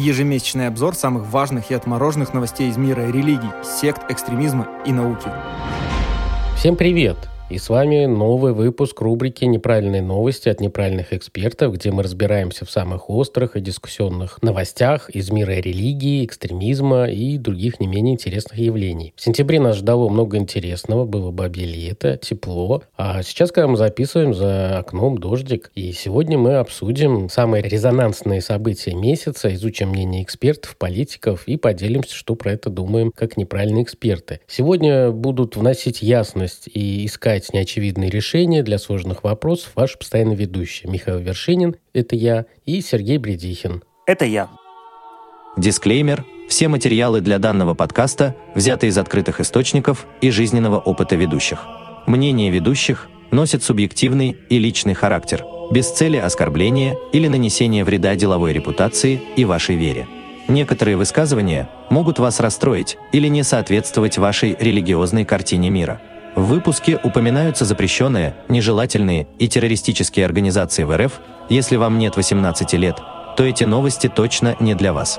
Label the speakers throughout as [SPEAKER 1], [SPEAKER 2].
[SPEAKER 1] Ежемесячный обзор самых важных и отмороженных новостей из мира религий, сект, экстремизма и науки.
[SPEAKER 2] Всем привет! И с вами новый выпуск рубрики «Неправильные новости от неправильных экспертов», где мы разбираемся в самых острых и дискуссионных новостях из мира религии, экстремизма и других не менее интересных явлений. В сентябре нас ждало много интересного, было бабье лето, тепло, а сейчас, когда мы записываем, за окном дождик, и сегодня мы обсудим самые резонансные события месяца, изучим мнение экспертов, политиков и поделимся, что про это думаем как неправильные эксперты. Сегодня будут вносить ясность и искать искать неочевидные решения для сложных вопросов ваш постоянный ведущий Михаил Вершинин, это я, и Сергей Бредихин.
[SPEAKER 3] Это я.
[SPEAKER 4] Дисклеймер. Все материалы для данного подкаста взяты из открытых источников и жизненного опыта ведущих. Мнение ведущих носит субъективный и личный характер, без цели оскорбления или нанесения вреда деловой репутации и вашей вере. Некоторые высказывания могут вас расстроить или не соответствовать вашей религиозной картине мира – в выпуске упоминаются запрещенные, нежелательные и террористические организации в РФ. Если вам нет 18 лет, то эти новости точно не для вас.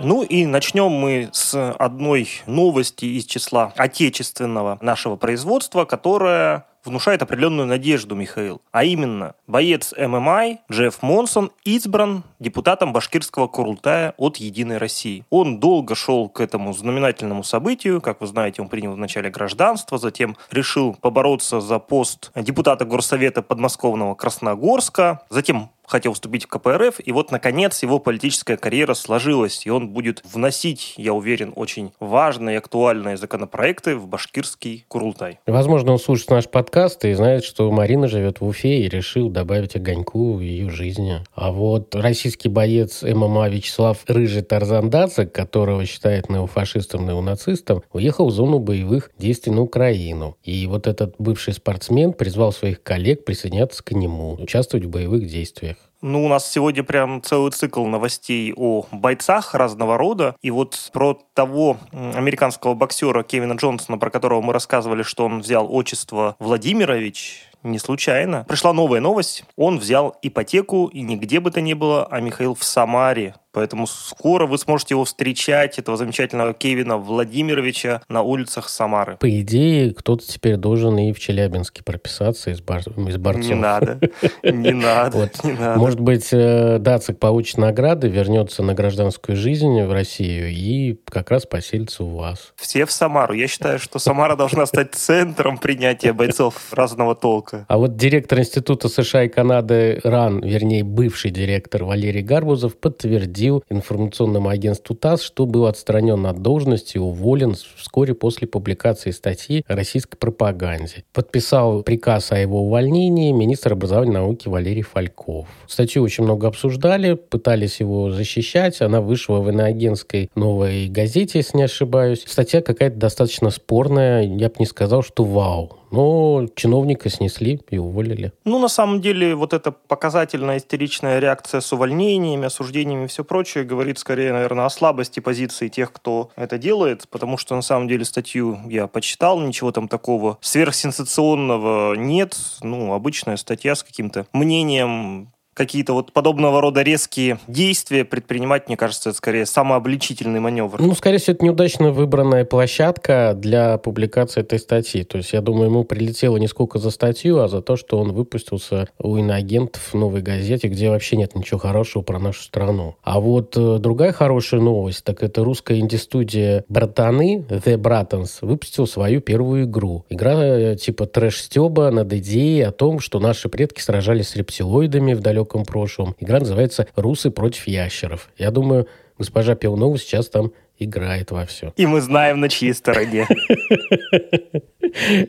[SPEAKER 3] Ну и начнем мы с одной новости из числа отечественного нашего производства, которая внушает определенную надежду, Михаил. А именно, боец ММА Джефф Монсон избран депутатом башкирского Курултая от «Единой России». Он долго шел к этому знаменательному событию. Как вы знаете, он принял вначале гражданство, затем решил побороться за пост депутата Горсовета подмосковного Красногорска, затем хотел вступить в КПРФ, и вот, наконец, его политическая карьера сложилась, и он будет вносить, я уверен, очень важные и актуальные законопроекты в башкирский Курултай.
[SPEAKER 2] Возможно, он слушает наш подкаст и знает, что Марина живет в Уфе и решил добавить огоньку в ее жизни. А вот российский боец ММА Вячеслав Рыжий Тарзан Дацик, которого считает неофашистом, неонацистом, уехал в зону боевых действий на Украину. И вот этот бывший спортсмен призвал своих коллег присоединяться к нему, участвовать в боевых действиях.
[SPEAKER 3] Ну, у нас сегодня прям целый цикл новостей о бойцах разного рода. И вот про того американского боксера Кевина Джонсона, про которого мы рассказывали, что он взял отчество Владимирович, не случайно. Пришла новая новость. Он взял ипотеку, и нигде бы то ни было, а Михаил в Самаре. Поэтому скоро вы сможете его встречать, этого замечательного Кевина Владимировича, на улицах Самары.
[SPEAKER 2] По идее, кто-то теперь должен и в Челябинске прописаться из, бар... из борцов.
[SPEAKER 3] Не надо, не надо, не надо.
[SPEAKER 2] Может быть, э, Дацик получит награды, вернется на гражданскую жизнь в Россию и как раз поселится у вас.
[SPEAKER 3] Все в Самару. Я считаю, что Самара должна стать центром принятия бойцов разного толка.
[SPEAKER 2] А вот директор Института США и Канады РАН, вернее, бывший директор Валерий Гарбузов подтвердил информационному агентству ТАСС, что был отстранен от должности и уволен вскоре после публикации статьи о российской пропаганде. Подписал приказ о его увольнении министр образования и науки Валерий Фальков. Статью очень много обсуждали, пытались его защищать. Она вышла в иноагентской новой газете, если не ошибаюсь. Статья какая-то достаточно спорная. Я бы не сказал, что вау. Но чиновника снесли и уволили.
[SPEAKER 3] Ну, на самом деле, вот эта показательная истеричная реакция с увольнениями, осуждениями и все прочее говорит скорее, наверное, о слабости позиции тех, кто это делает, потому что на самом деле статью я почитал, ничего там такого сверхсенсационного нет. Ну, обычная статья с каким-то мнением какие-то вот подобного рода резкие действия предпринимать, мне кажется, это скорее самообличительный маневр.
[SPEAKER 2] Ну, скорее всего, это неудачно выбранная площадка для публикации этой статьи. То есть, я думаю, ему прилетело не сколько за статью, а за то, что он выпустился у иноагентов в «Новой газете», где вообще нет ничего хорошего про нашу страну. А вот э, другая хорошая новость, так это русская инди-студия «Братаны», The Bratans, выпустил свою первую игру. Игра э, типа трэш-стеба над идеей о том, что наши предки сражались с рептилоидами в далеком далеком прошлом. Игра называется «Русы против ящеров». Я думаю, госпожа Пивнова сейчас там играет во все.
[SPEAKER 3] И мы знаем, на чьей стороне.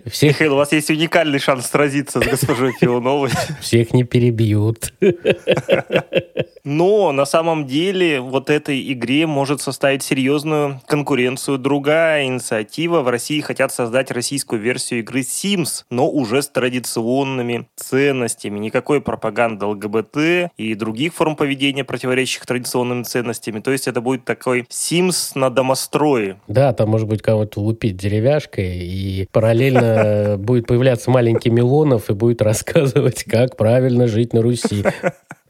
[SPEAKER 2] Всех,
[SPEAKER 3] Михаил, у вас есть уникальный шанс сразиться с госпожой Филоновой.
[SPEAKER 2] всех не перебьют.
[SPEAKER 3] Но на самом деле вот этой игре может составить серьезную конкуренцию другая инициатива. В России хотят создать российскую версию игры Sims, но уже с традиционными ценностями. Никакой пропаганды ЛГБТ и других форм поведения, противоречащих традиционным ценностям. То есть это будет такой Sims на домострое.
[SPEAKER 2] Да, там может быть кого-то лупить деревяшкой, и параллельно будет появляться маленький Милонов и будет рассказывать, как правильно жить на Руси.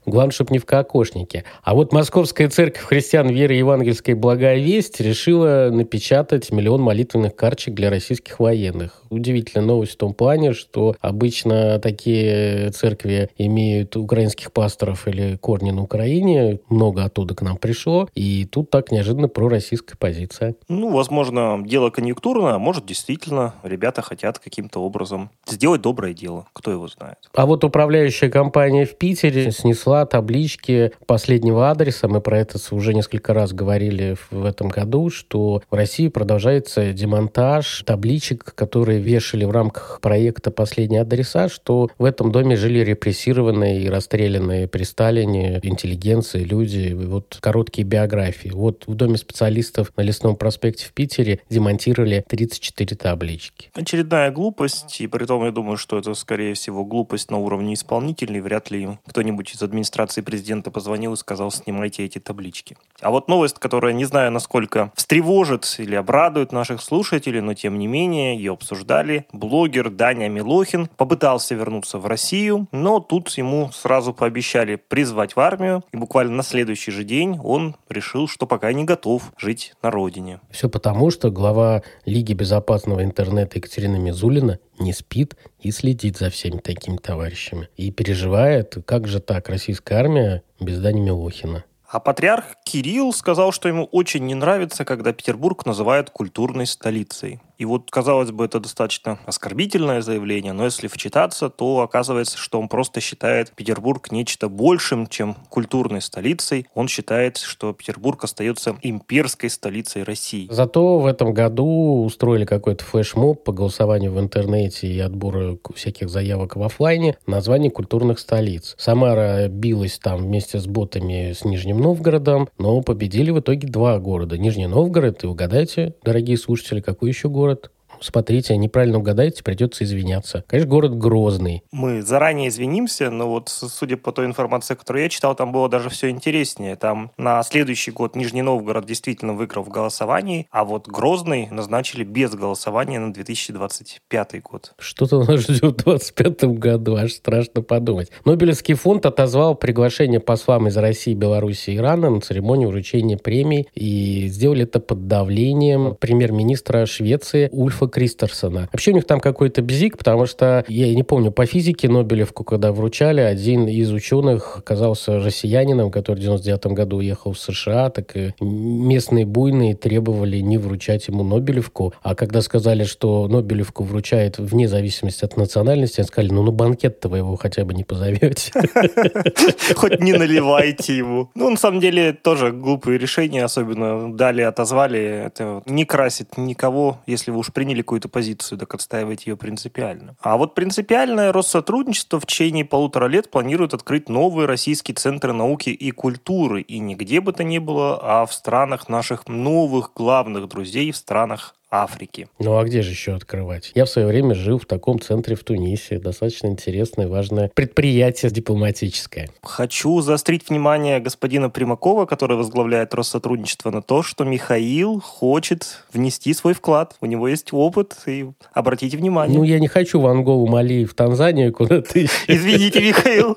[SPEAKER 2] Главное, чтобы не в кокошнике. А вот Московская церковь христиан веры евангельской «Благая весть» решила напечатать миллион молитвенных карточек для российских военных. Удивительная новость в том плане, что обычно такие церкви имеют украинских пасторов или корни на Украине. Много оттуда к нам пришло. И тут так неожиданно пророссийская позиция.
[SPEAKER 3] Ну, возможно, дело конъюнктурное, а может, действительно, ребята хотят каким-то образом сделать доброе дело. Кто его знает.
[SPEAKER 2] А вот управляющая компания в Питере снесла таблички последнего адреса. Мы про это уже несколько раз говорили в этом году, что в России продолжается демонтаж табличек, которые вешали в рамках проекта «Последний адреса», что в этом доме жили репрессированные и расстрелянные при Сталине интеллигенции, люди, вот короткие биографии. Вот в Доме специалистов на Лесном проспекте в Питере демонтировали 34 таблички.
[SPEAKER 3] Очередная глупость, и при том я думаю, что это, скорее всего, глупость на уровне исполнительной. Вряд ли кто-нибудь из администрации президента позвонил и сказал, снимайте эти таблички. А вот новость, которая, не знаю, насколько встревожит или обрадует наших слушателей, но тем не менее, ее обсуждали. Блогер Даня Милохин попытался вернуться в Россию, но тут ему сразу пообещали призвать в армию, и буквально на следующий же день он решил, что пока не готов жить на родине.
[SPEAKER 2] Все потому, что глава Лиги безопасного интернета Екатерина Мизулина не спит и следит за всеми такими товарищами. И переживает, как же так, российская армия без Дани Милохина.
[SPEAKER 3] А патриарх Кирилл сказал, что ему очень не нравится, когда Петербург называют культурной столицей. И вот, казалось бы, это достаточно оскорбительное заявление, но если вчитаться, то оказывается, что он просто считает Петербург нечто большим, чем культурной столицей. Он считает, что Петербург остается имперской столицей России.
[SPEAKER 2] Зато в этом году устроили какой-то флешмоб по голосованию в интернете и отбору всяких заявок в офлайне название культурных столиц. Самара билась там вместе с ботами с Нижним Новгородом, но победили в итоге два города. Нижний Новгород, и угадайте, дорогие слушатели, какой еще город? город Смотрите, неправильно угадаете, придется извиняться. Конечно, город Грозный.
[SPEAKER 3] Мы заранее извинимся, но вот судя по той информации, которую я читал, там было даже все интереснее. Там на следующий год Нижний Новгород действительно выиграл в голосовании, а вот Грозный назначили без голосования на 2025 год.
[SPEAKER 2] Что-то нас ждет в 2025 году, аж страшно подумать. Нобелевский фонд отозвал приглашение послам из России, Беларуси и Ирана на церемонию вручения премий и сделали это под давлением премьер-министра Швеции Ульфа Кристерсона. Вообще у них там какой-то бзик, потому что, я не помню, по физике Нобелевку, когда вручали, один из ученых оказался россиянином, который в 99 году уехал в США, так и местные буйные требовали не вручать ему Нобелевку. А когда сказали, что Нобелевку вручают вне зависимости от национальности, они сказали, ну на банкет-то вы его хотя бы не позовете.
[SPEAKER 3] Хоть не наливайте ему. Ну, на самом деле, тоже глупые решения, особенно дали, отозвали. Это не красит никого, если вы уж приняли какую-то позицию, так отстаивать ее принципиально. А вот принципиальное Россотрудничество в течение полутора лет планирует открыть новые российские центры науки и культуры. И нигде бы то ни было, а в странах наших новых главных друзей, в странах Африки.
[SPEAKER 2] Ну а где же еще открывать? Я в свое время жил в таком центре в Тунисе. Достаточно интересное, важное предприятие дипломатическое.
[SPEAKER 3] Хочу заострить внимание господина Примакова, который возглавляет Россотрудничество, на то, что Михаил хочет внести свой вклад. У него есть опыт, и обратите внимание.
[SPEAKER 2] Ну, я не хочу в Анголу, Мали, в Танзанию куда-то.
[SPEAKER 3] Извините, Михаил.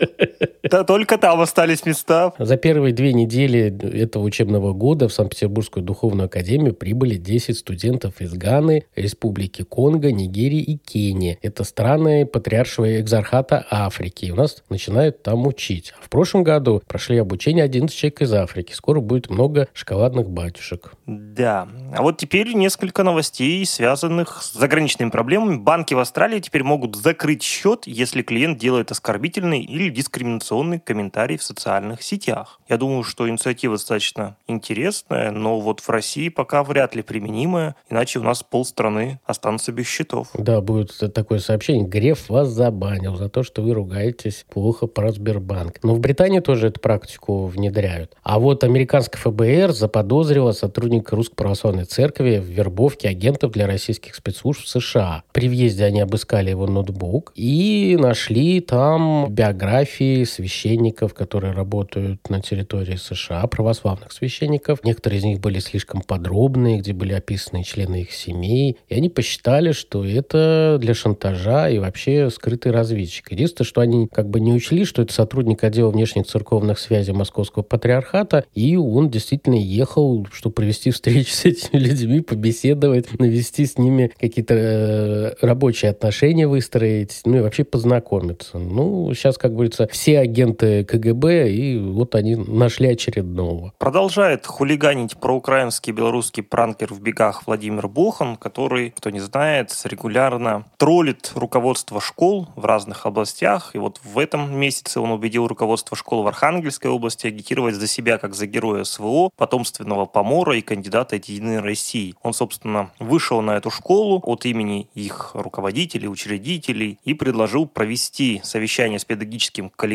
[SPEAKER 3] Да только там остались места.
[SPEAKER 2] За первые две недели этого учебного года в Санкт-Петербургскую духовную академию прибыли 10 студентов из Ганы, Республики Конго, Нигерии и Кении. Это страны патриаршего экзархата Африки. И у нас начинают там учить. В прошлом году прошли обучение 11 человек из Африки. Скоро будет много шоколадных батюшек.
[SPEAKER 3] Да. А вот теперь несколько новостей, связанных с заграничными проблемами. Банки в Австралии теперь могут закрыть счет, если клиент делает оскорбительные или дискриминационные традиционный комментарий в социальных сетях. Я думаю, что инициатива достаточно интересная, но вот в России пока вряд ли применимая, иначе у нас полстраны останутся без счетов.
[SPEAKER 2] Да, будет такое сообщение. Греф вас забанил за то, что вы ругаетесь плохо про Сбербанк. Но в Британии тоже эту практику внедряют. А вот американское ФБР заподозрило сотрудника Русской Православной Церкви в вербовке агентов для российских спецслужб в США. При въезде они обыскали его ноутбук и нашли там биографии священников, которые работают на территории США, православных священников. Некоторые из них были слишком подробные, где были описаны члены их семей. И они посчитали, что это для шантажа и вообще скрытый разведчик. Единственное, что они как бы не учли, что это сотрудник отдела внешних церковных связей Московского патриархата, и он действительно ехал, чтобы провести встречу с этими людьми, побеседовать, навести с ними какие-то э, рабочие отношения выстроить, ну и вообще познакомиться. Ну, сейчас, как говорится, все агенты КГБ, и вот они нашли очередного.
[SPEAKER 3] Продолжает хулиганить проукраинский белорусский пранкер в бегах Владимир Бохан, который, кто не знает, регулярно троллит руководство школ в разных областях. И вот в этом месяце он убедил руководство школ в Архангельской области агитировать за себя как за героя СВО, потомственного помора и кандидата от Единой России. Он, собственно, вышел на эту школу от имени их руководителей, учредителей и предложил провести совещание с педагогическим коллективом,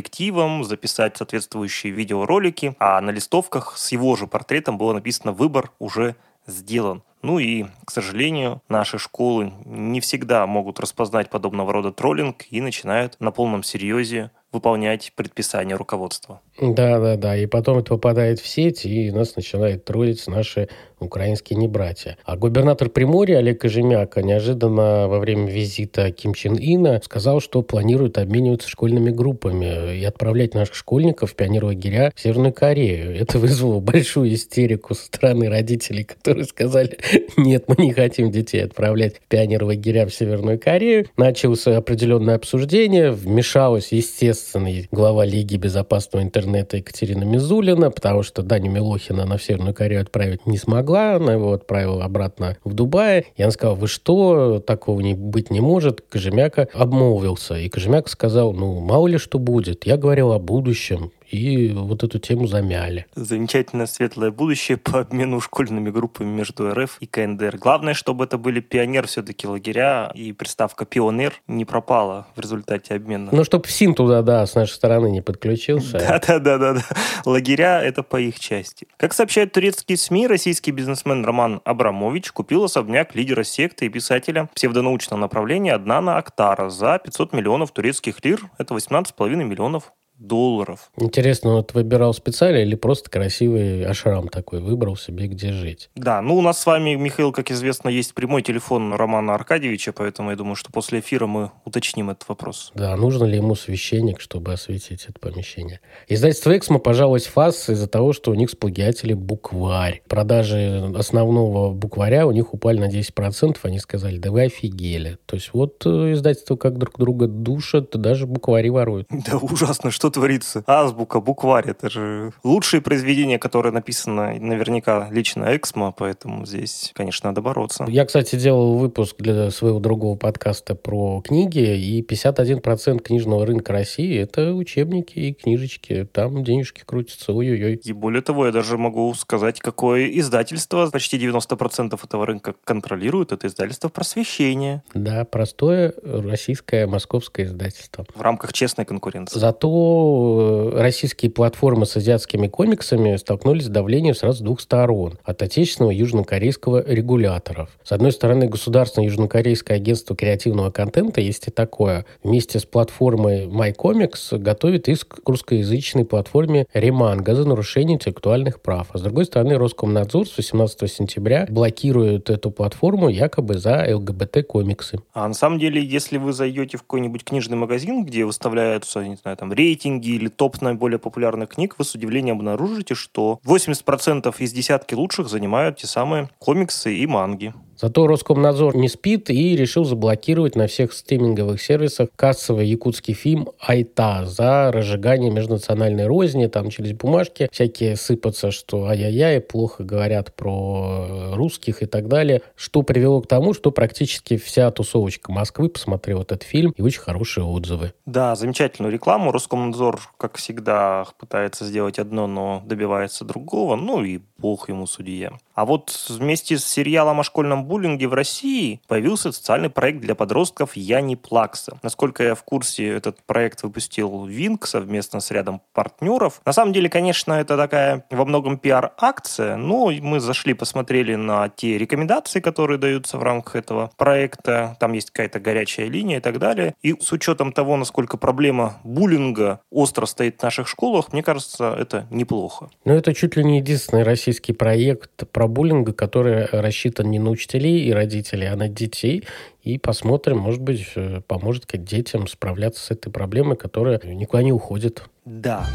[SPEAKER 3] записать соответствующие видеоролики, а на листовках с его же портретом было написано «Выбор уже сделан». Ну и, к сожалению, наши школы не всегда могут распознать подобного рода троллинг и начинают на полном серьезе выполнять предписания руководства.
[SPEAKER 2] Да, да, да. И потом это попадает в сеть, и нас начинают троллить наши украинские небратья. А губернатор Приморья Олег Кожемяка неожиданно во время визита Ким Чен Ина сказал, что планирует обмениваться школьными группами и отправлять наших школьников в пионерлагеря в Северную Корею. Это вызвало большую истерику со стороны родителей, которые сказали, нет, мы не хотим детей отправлять в пионерлагеря в Северную Корею. Началось определенное обсуждение, вмешалась, естественно, глава Лиги безопасного интернета Екатерина Мизулина, потому что Даню Милохина на Северную Корею отправить не смогла, она его отправила обратно в Дубай. И она сказала, вы что, такого не, быть не может. Кожемяка обмолвился. И Кожемяка сказал, ну, мало ли что будет. Я говорил о будущем и вот эту тему замяли.
[SPEAKER 3] Замечательное светлое будущее по обмену школьными группами между РФ и КНДР. Главное, чтобы это были пионер все-таки лагеря, и приставка «пионер» не пропала в результате обмена.
[SPEAKER 2] Ну, чтобы ФСИН туда, да, с нашей стороны не подключился.
[SPEAKER 3] Да-да-да-да. Лагеря — это по их части. Как сообщают турецкие СМИ, российский бизнесмен Роман Абрамович купил особняк лидера секты и писателя псевдонаучного направления Аднана Актара за 500 миллионов турецких лир. Это 18,5 миллионов долларов.
[SPEAKER 2] Интересно, вот выбирал специально или просто красивый ашрам такой выбрал себе, где жить?
[SPEAKER 3] Да, ну у нас с вами, Михаил, как известно, есть прямой телефон Романа Аркадьевича, поэтому я думаю, что после эфира мы уточним этот вопрос.
[SPEAKER 2] Да, нужно ли ему священник, чтобы осветить это помещение? Издательство «Эксмо» пожаловалось ФАС из-за того, что у них сплагиатили букварь. Продажи основного букваря у них упали на 10%, они сказали, да вы офигели. То есть вот э, издательство как друг друга душат, даже буквари воруют.
[SPEAKER 3] Да ужасно, что творится. Азбука, букварь, это же лучшие произведения, которые написаны наверняка лично Эксмо, поэтому здесь, конечно, надо бороться.
[SPEAKER 2] Я, кстати, делал выпуск для своего другого подкаста про книги, и 51% книжного рынка России — это учебники и книжечки. Там денежки крутятся, ой-ой-ой.
[SPEAKER 3] И более того, я даже могу сказать, какое издательство почти 90% этого рынка контролирует. Это издательство «Просвещение».
[SPEAKER 2] Да, простое российское московское издательство.
[SPEAKER 3] В рамках честной конкуренции.
[SPEAKER 2] Зато Э, российские платформы с азиатскими комиксами столкнулись с давлением сразу с двух сторон. От отечественного южнокорейского регуляторов. С одной стороны, государственное южнокорейское агентство креативного контента, есть и такое, вместе с платформой MyComics готовит иск к русскоязычной платформе Реманга за нарушение интеллектуальных прав. А с другой стороны, Роскомнадзор с 18 сентября блокирует эту платформу якобы за ЛГБТ-комиксы.
[SPEAKER 3] А на самом деле, если вы зайдете в какой-нибудь книжный магазин, где выставляются, не знаю, там, рейтинги, рейтинги или топ наиболее популярных книг, вы с удивлением обнаружите, что 80% из десятки лучших занимают те самые комиксы и манги.
[SPEAKER 2] Зато Роскомнадзор не спит и решил заблокировать на всех стриминговых сервисах кассовый якутский фильм «Айта» за разжигание межнациональной розни. Там через бумажки всякие сыпятся, что ай-яй-яй, плохо говорят про русских и так далее. Что привело к тому, что практически вся тусовочка Москвы посмотрела этот фильм и очень хорошие отзывы.
[SPEAKER 3] Да, замечательную рекламу. Роскомнадзор, как всегда, пытается сделать одно, но добивается другого. Ну и бог ему судья. А вот вместе с сериалом о школьном буллинге в России появился социальный проект для подростков «Я не плакса». Насколько я в курсе, этот проект выпустил Винк совместно с рядом партнеров. На самом деле, конечно, это такая во многом пиар-акция, но мы зашли, посмотрели на те рекомендации, которые даются в рамках этого проекта. Там есть какая-то горячая линия и так далее. И с учетом того, насколько проблема буллинга остро стоит в наших школах, мне кажется, это неплохо.
[SPEAKER 2] Но это чуть ли не единственный российский проект про буллинга, который рассчитан не на учителей и родителей, а на детей. И посмотрим, может быть, э, поможет детям справляться с этой проблемой, которая никуда не уходит.
[SPEAKER 3] Да.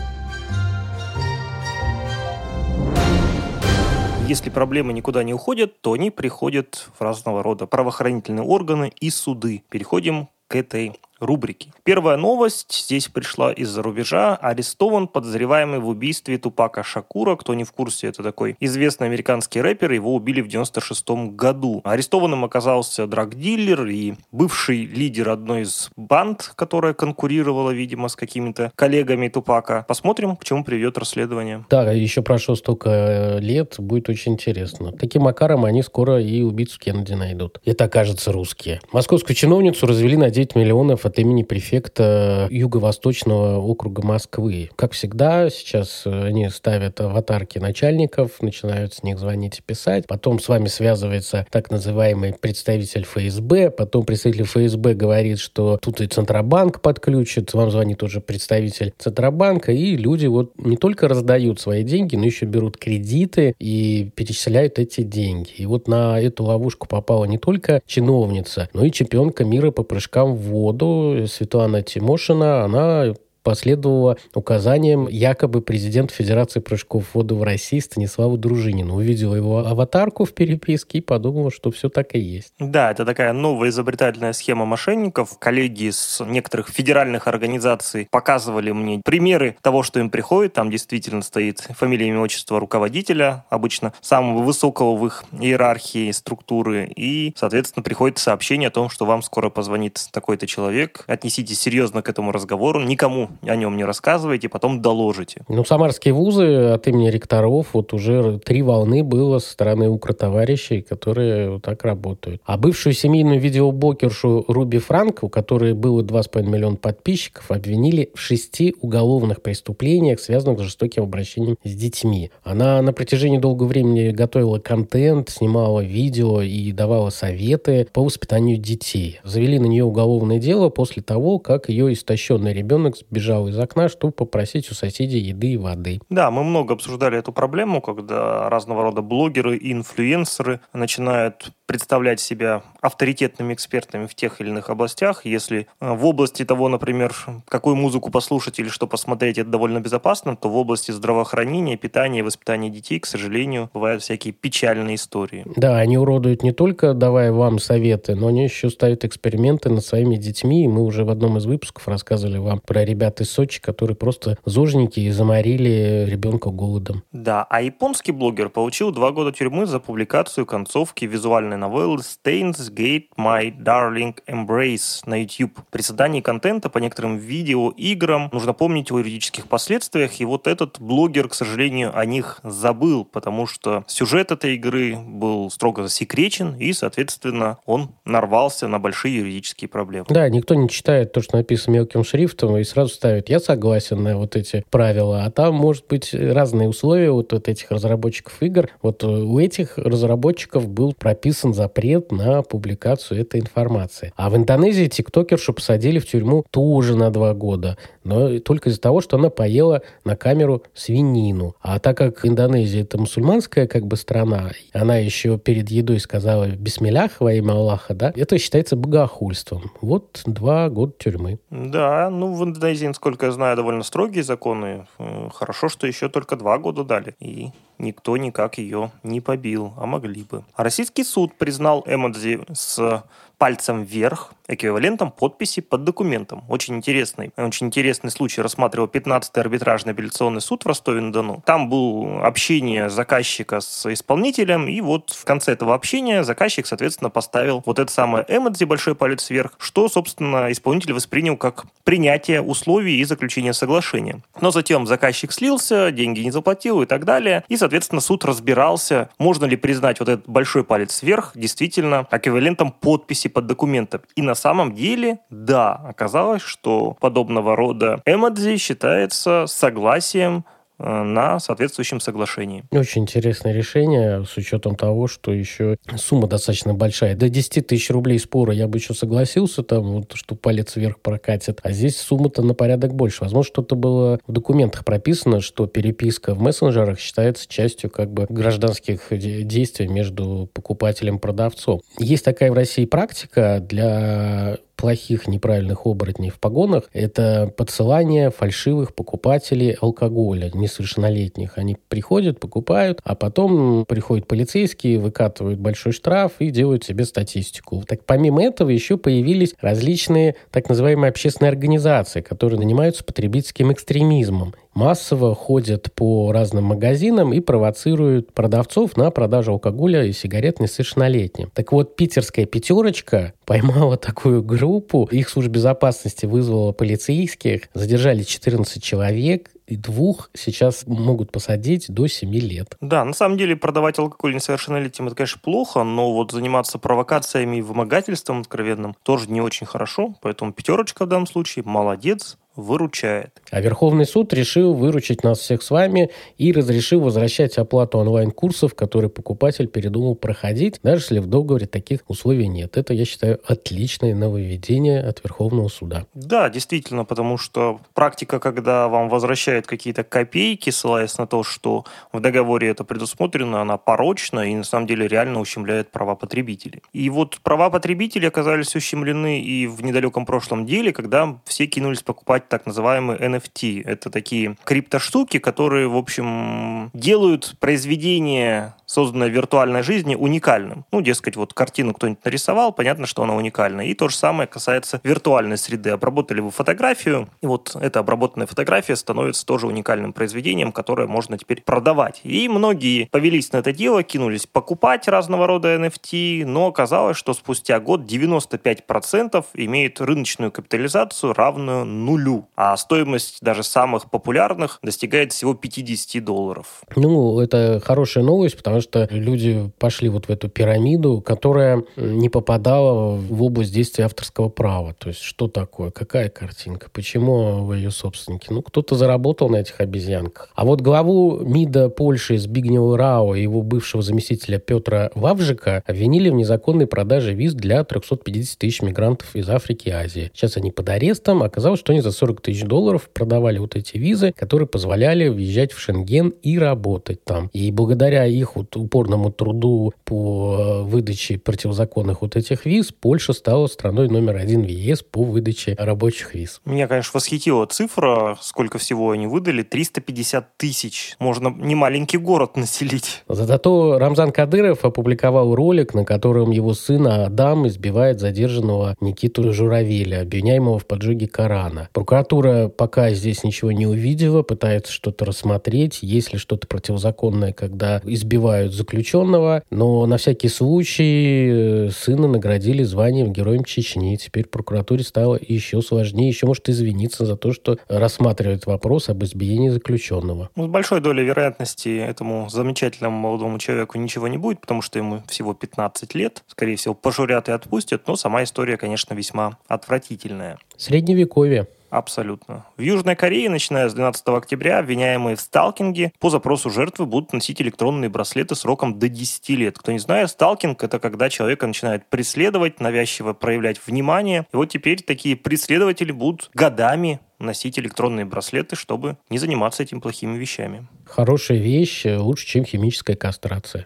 [SPEAKER 3] Если проблемы никуда не уходят, то они приходят в разного рода правоохранительные органы и суды. Переходим к этой рубрики. Первая новость здесь пришла из-за рубежа. Арестован подозреваемый в убийстве Тупака Шакура. Кто не в курсе, это такой известный американский рэпер. Его убили в 96 году. Арестованным оказался драгдиллер и бывший лидер одной из банд, которая конкурировала, видимо, с какими-то коллегами Тупака. Посмотрим, к чему приведет расследование.
[SPEAKER 2] Да, еще прошло столько э, лет, будет очень интересно. Таким макаром они скоро и убийцу Кеннеди найдут. Это окажется русские. Московскую чиновницу развели на 9 миллионов от имени префекта Юго-Восточного округа Москвы. Как всегда, сейчас они ставят аватарки начальников, начинают с них звонить и писать. Потом с вами связывается так называемый представитель ФСБ. Потом представитель ФСБ говорит, что тут и Центробанк подключит. Вам звонит уже представитель Центробанка. И люди вот не только раздают свои деньги, но еще берут кредиты и перечисляют эти деньги. И вот на эту ловушку попала не только чиновница, но и чемпионка мира по прыжкам в воду Светлана Тимошина, она последовало указаниям якобы президент Федерации прыжков в воду в России Станиславу Дружинину. Увидела его аватарку в переписке и подумала, что все так и есть.
[SPEAKER 3] Да, это такая новая изобретательная схема мошенников. Коллеги с некоторых федеральных организаций показывали мне примеры того, что им приходит. Там действительно стоит фамилия, имя, отчество руководителя, обычно самого высокого в их иерархии структуры. И, соответственно, приходит сообщение о том, что вам скоро позвонит такой-то человек. Отнеситесь серьезно к этому разговору. Никому о нем не рассказываете, потом доложите.
[SPEAKER 2] Ну, самарские вузы от имени ректоров вот уже три волны было со стороны укротоварищей, которые вот так работают. А бывшую семейную видеоблогершу Руби Франк, у которой было 2,5 миллиона подписчиков, обвинили в шести уголовных преступлениях, связанных с жестоким обращением с детьми. Она на протяжении долгого времени готовила контент, снимала видео и давала советы по воспитанию детей. Завели на нее уголовное дело после того, как ее истощенный ребенок сбежал бежал из окна, чтобы попросить у соседей еды и воды.
[SPEAKER 3] Да, мы много обсуждали эту проблему, когда разного рода блогеры и инфлюенсеры начинают представлять себя авторитетными экспертами в тех или иных областях. Если э, в области того, например, какую музыку послушать или что посмотреть, это довольно безопасно, то в области здравоохранения, питания и воспитания детей, к сожалению, бывают всякие печальные истории.
[SPEAKER 2] Да, они уродуют не только давая вам советы, но они еще ставят эксперименты над своими детьми. И мы уже в одном из выпусков рассказывали вам про ребят из Сочи, которые просто зожники и заморили ребенка голодом.
[SPEAKER 3] Да, а японский блогер получил два года тюрьмы за публикацию концовки визуальной новеллы «Stains Gate My Darling Embrace» на YouTube. При создании контента по некоторым видеоиграм нужно помнить о юридических последствиях, и вот этот блогер, к сожалению, о них забыл, потому что сюжет этой игры был строго засекречен, и, соответственно, он нарвался на большие юридические проблемы.
[SPEAKER 2] Да, никто не читает то, что написано мелким шрифтом, и сразу ставит «я согласен на вот эти правила», а там может быть разные условия вот, вот этих разработчиков игр. Вот у этих разработчиков был прописан запрет на публикацию этой информации. А в Индонезии тиктокершу посадили в тюрьму тоже на два года, но только из-за того, что она поела на камеру свинину. А так как Индонезия это мусульманская как бы страна, она еще перед едой сказала «бисмиллях во имя Аллаха», да, это считается богохульством. Вот два года тюрьмы.
[SPEAKER 3] Да, ну в Индонезии, насколько я знаю, довольно строгие законы. Э, хорошо, что еще только два года дали. И никто никак ее не побил, а могли бы. А российский суд признал эмодзи с пальцем вверх эквивалентом подписи под документом. Очень интересный, очень интересный случай рассматривал 15-й арбитражный апелляционный суд в Ростове-на-Дону. Там было общение заказчика с исполнителем, и вот в конце этого общения заказчик, соответственно, поставил вот это самое эмодзи, большой палец вверх, что, собственно, исполнитель воспринял как принятие условий и заключение соглашения. Но затем заказчик слился, деньги не заплатил и так далее, и, соответственно, суд разбирался, можно ли признать вот этот большой палец вверх действительно эквивалентом подписи под документом. И на самом деле, да, оказалось, что подобного рода эмодзи считается согласием на соответствующем соглашении.
[SPEAKER 2] Очень интересное решение с учетом того, что еще сумма достаточно большая. До 10 тысяч рублей спора я бы еще согласился, там, вот, что палец вверх прокатит. А здесь сумма-то на порядок больше. Возможно, что-то было в документах прописано, что переписка в мессенджерах считается частью как бы гражданских действий между покупателем и продавцом. Есть такая в России практика для плохих, неправильных оборотней в погонах – это подсылание фальшивых покупателей алкоголя, несовершеннолетних. Они приходят, покупают, а потом приходят полицейские, выкатывают большой штраф и делают себе статистику. Так помимо этого еще появились различные так называемые общественные организации, которые занимаются потребительским экстремизмом массово ходят по разным магазинам и провоцируют продавцов на продажу алкоголя и сигарет несовершеннолетним. Так вот, питерская пятерочка поймала такую группу, их служба безопасности вызвала полицейских, задержали 14 человек, и двух сейчас могут посадить до 7 лет.
[SPEAKER 3] Да, на самом деле продавать алкоголь несовершеннолетним это, конечно, плохо, но вот заниматься провокациями и вымогательством откровенным тоже не очень хорошо, поэтому пятерочка в данном случае молодец, выручает.
[SPEAKER 2] А Верховный суд решил выручить нас всех с вами и разрешил возвращать оплату онлайн-курсов, которые покупатель передумал проходить, даже если в договоре таких условий нет. Это, я считаю, отличное нововведение от Верховного суда.
[SPEAKER 3] Да, действительно, потому что практика, когда вам возвращают какие-то копейки, ссылаясь на то, что в договоре это предусмотрено, она порочна и на самом деле реально ущемляет права потребителей. И вот права потребителей оказались ущемлены и в недалеком прошлом деле, когда все кинулись покупать покупать так называемые NFT. Это такие криптоштуки, которые, в общем, делают произведение созданное в виртуальной жизни, уникальным. Ну, дескать, вот картину кто-нибудь нарисовал, понятно, что она уникальная. И то же самое касается виртуальной среды. Обработали вы фотографию, и вот эта обработанная фотография становится тоже уникальным произведением, которое можно теперь продавать. И многие повелись на это дело, кинулись покупать разного рода NFT, но оказалось, что спустя год 95% имеют рыночную капитализацию, равную нулю. А стоимость даже самых популярных достигает всего 50 долларов.
[SPEAKER 2] Ну, это хорошая новость, потому что люди пошли вот в эту пирамиду, которая не попадала в область действия авторского права. То есть что такое, какая картинка, почему вы ее собственники? Ну, кто-то заработал на этих обезьянках. А вот главу МИДа Польши Збигнева Рао и его бывшего заместителя Петра Вавжика обвинили в незаконной продаже виз для 350 тысяч мигрантов из Африки и Азии. Сейчас они под арестом. Оказалось, что они за 40 тысяч долларов продавали вот эти визы, которые позволяли въезжать в Шенген и работать там. И благодаря их вот упорному труду по э, выдаче противозаконных вот этих виз, Польша стала страной номер один в ЕС по выдаче рабочих виз.
[SPEAKER 3] Меня, конечно, восхитила цифра, сколько всего они выдали. 350 тысяч. Можно не маленький город населить.
[SPEAKER 2] Зато Рамзан Кадыров опубликовал ролик, на котором его сын Адам избивает задержанного Никиту Журавеля, обвиняемого в поджоге Корана. Прокуратура пока здесь ничего не увидела, пытается что-то рассмотреть, есть ли что-то противозаконное, когда избивают заключенного, но на всякий случай э, сына наградили званием Героем Чечни. Теперь прокуратуре стало еще сложнее, еще может извиниться за то, что рассматривает вопрос об избиении заключенного.
[SPEAKER 3] Ну, с большой долей вероятности этому замечательному молодому человеку ничего не будет, потому что ему всего 15 лет. Скорее всего, пожурят и отпустят, но сама история, конечно, весьма отвратительная.
[SPEAKER 2] Средневековье.
[SPEAKER 3] Абсолютно. В Южной Корее, начиная с 12 октября, обвиняемые в сталкинге по запросу жертвы будут носить электронные браслеты сроком до 10 лет. Кто не знает, сталкинг – это когда человека начинают преследовать, навязчиво проявлять внимание. И вот теперь такие преследователи будут годами носить электронные браслеты, чтобы не заниматься этим плохими вещами.
[SPEAKER 2] Хорошая вещь, э, лучше, чем химическая кастрация.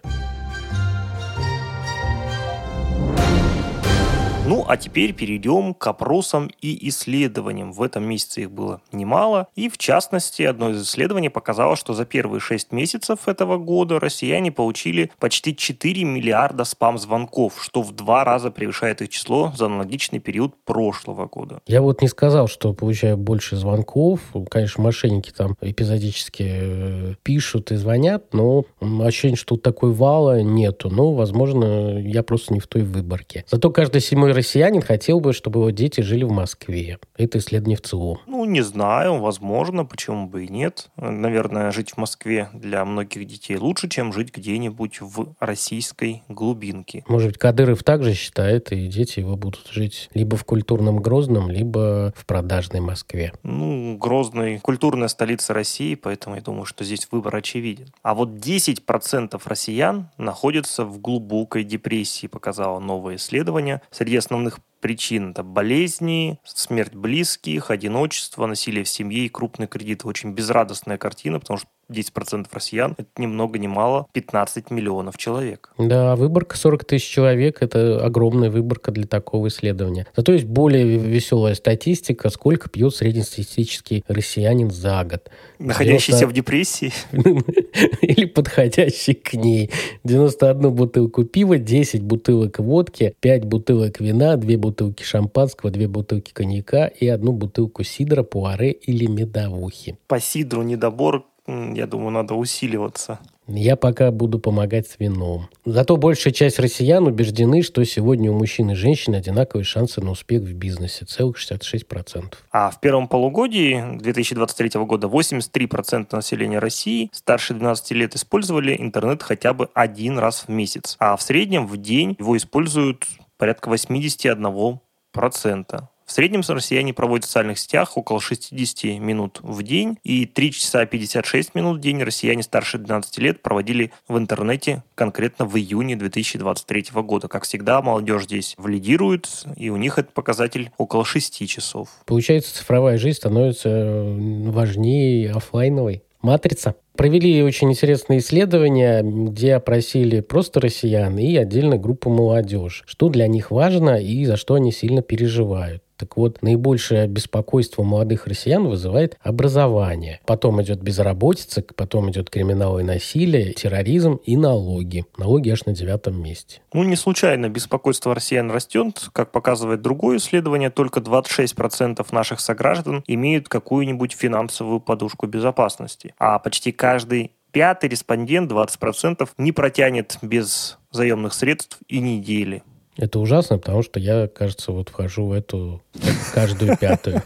[SPEAKER 3] Ну, а теперь перейдем к опросам и исследованиям. В этом месяце их было немало. И, в частности, одно из исследований показало, что за первые 6 месяцев этого года россияне получили почти 4 миллиарда спам-звонков, что в два раза превышает их число за аналогичный период прошлого года.
[SPEAKER 2] Я вот не сказал, что получаю больше звонков. Конечно, мошенники там эпизодически э, пишут и звонят, но ощущение, что такой вала нету. Но, возможно, я просто не в той выборке. Зато каждый седьмой россиянин хотел бы, чтобы его дети жили в Москве. Это исследование в ЦИОМ.
[SPEAKER 3] Ну, не знаю, возможно, почему бы и нет. Наверное, жить в Москве для многих детей лучше, чем жить где-нибудь в российской глубинке.
[SPEAKER 2] Может быть, Кадыров также считает, и дети его будут жить либо в культурном Грозном, либо в продажной Москве.
[SPEAKER 3] Ну, Грозный – культурная столица России, поэтому я думаю, что здесь выбор очевиден. А вот 10% россиян находятся в глубокой депрессии, показало новое исследование. Среди основных причин. Это болезни, смерть близких, одиночество, насилие в семье и крупный кредит. Очень безрадостная картина, потому что 10% россиян, это ни много ни мало 15 миллионов человек.
[SPEAKER 2] Да, выборка 40 тысяч человек – это огромная выборка для такого исследования. Зато есть более веселая статистика, сколько пьет среднестатистический россиянин за год.
[SPEAKER 3] Находящийся 90... в депрессии?
[SPEAKER 2] Или подходящий к ней. 91 бутылку пива, 10 бутылок водки, 5 бутылок вина, 2 бутылки шампанского, 2 бутылки коньяка и одну бутылку сидра, пуаре или медовухи.
[SPEAKER 3] По сидру недобор я думаю, надо усиливаться.
[SPEAKER 2] Я пока буду помогать с вином. Зато большая часть россиян убеждены, что сегодня у мужчин и женщин одинаковые шансы на успех в бизнесе. Целых 66%.
[SPEAKER 3] А в первом полугодии 2023 года 83% населения России старше 12 лет использовали интернет хотя бы один раз в месяц. А в среднем в день его используют порядка 81%. В среднем россияне проводят в социальных сетях около 60 минут в день, и 3 часа 56 минут в день россияне старше 12 лет проводили в интернете конкретно в июне 2023 года. Как всегда, молодежь здесь лидирует, и у них этот показатель около 6 часов.
[SPEAKER 2] Получается, цифровая жизнь становится важнее офлайновой. Матрица. Провели очень интересное исследование, где опросили просто россиян и отдельно группу молодежь, что для них важно и за что они сильно переживают. Так вот, наибольшее беспокойство молодых россиян вызывает образование. Потом идет безработица, потом идет криминал и насилие, терроризм и налоги. Налоги аж на девятом месте.
[SPEAKER 3] Ну, не случайно беспокойство россиян растет. Как показывает другое исследование, только 26% наших сограждан имеют какую-нибудь финансовую подушку безопасности. А почти каждый пятый респондент, 20%, не протянет без заемных средств и недели.
[SPEAKER 2] Это ужасно, потому что я, кажется, вот вхожу в эту каждую пятую.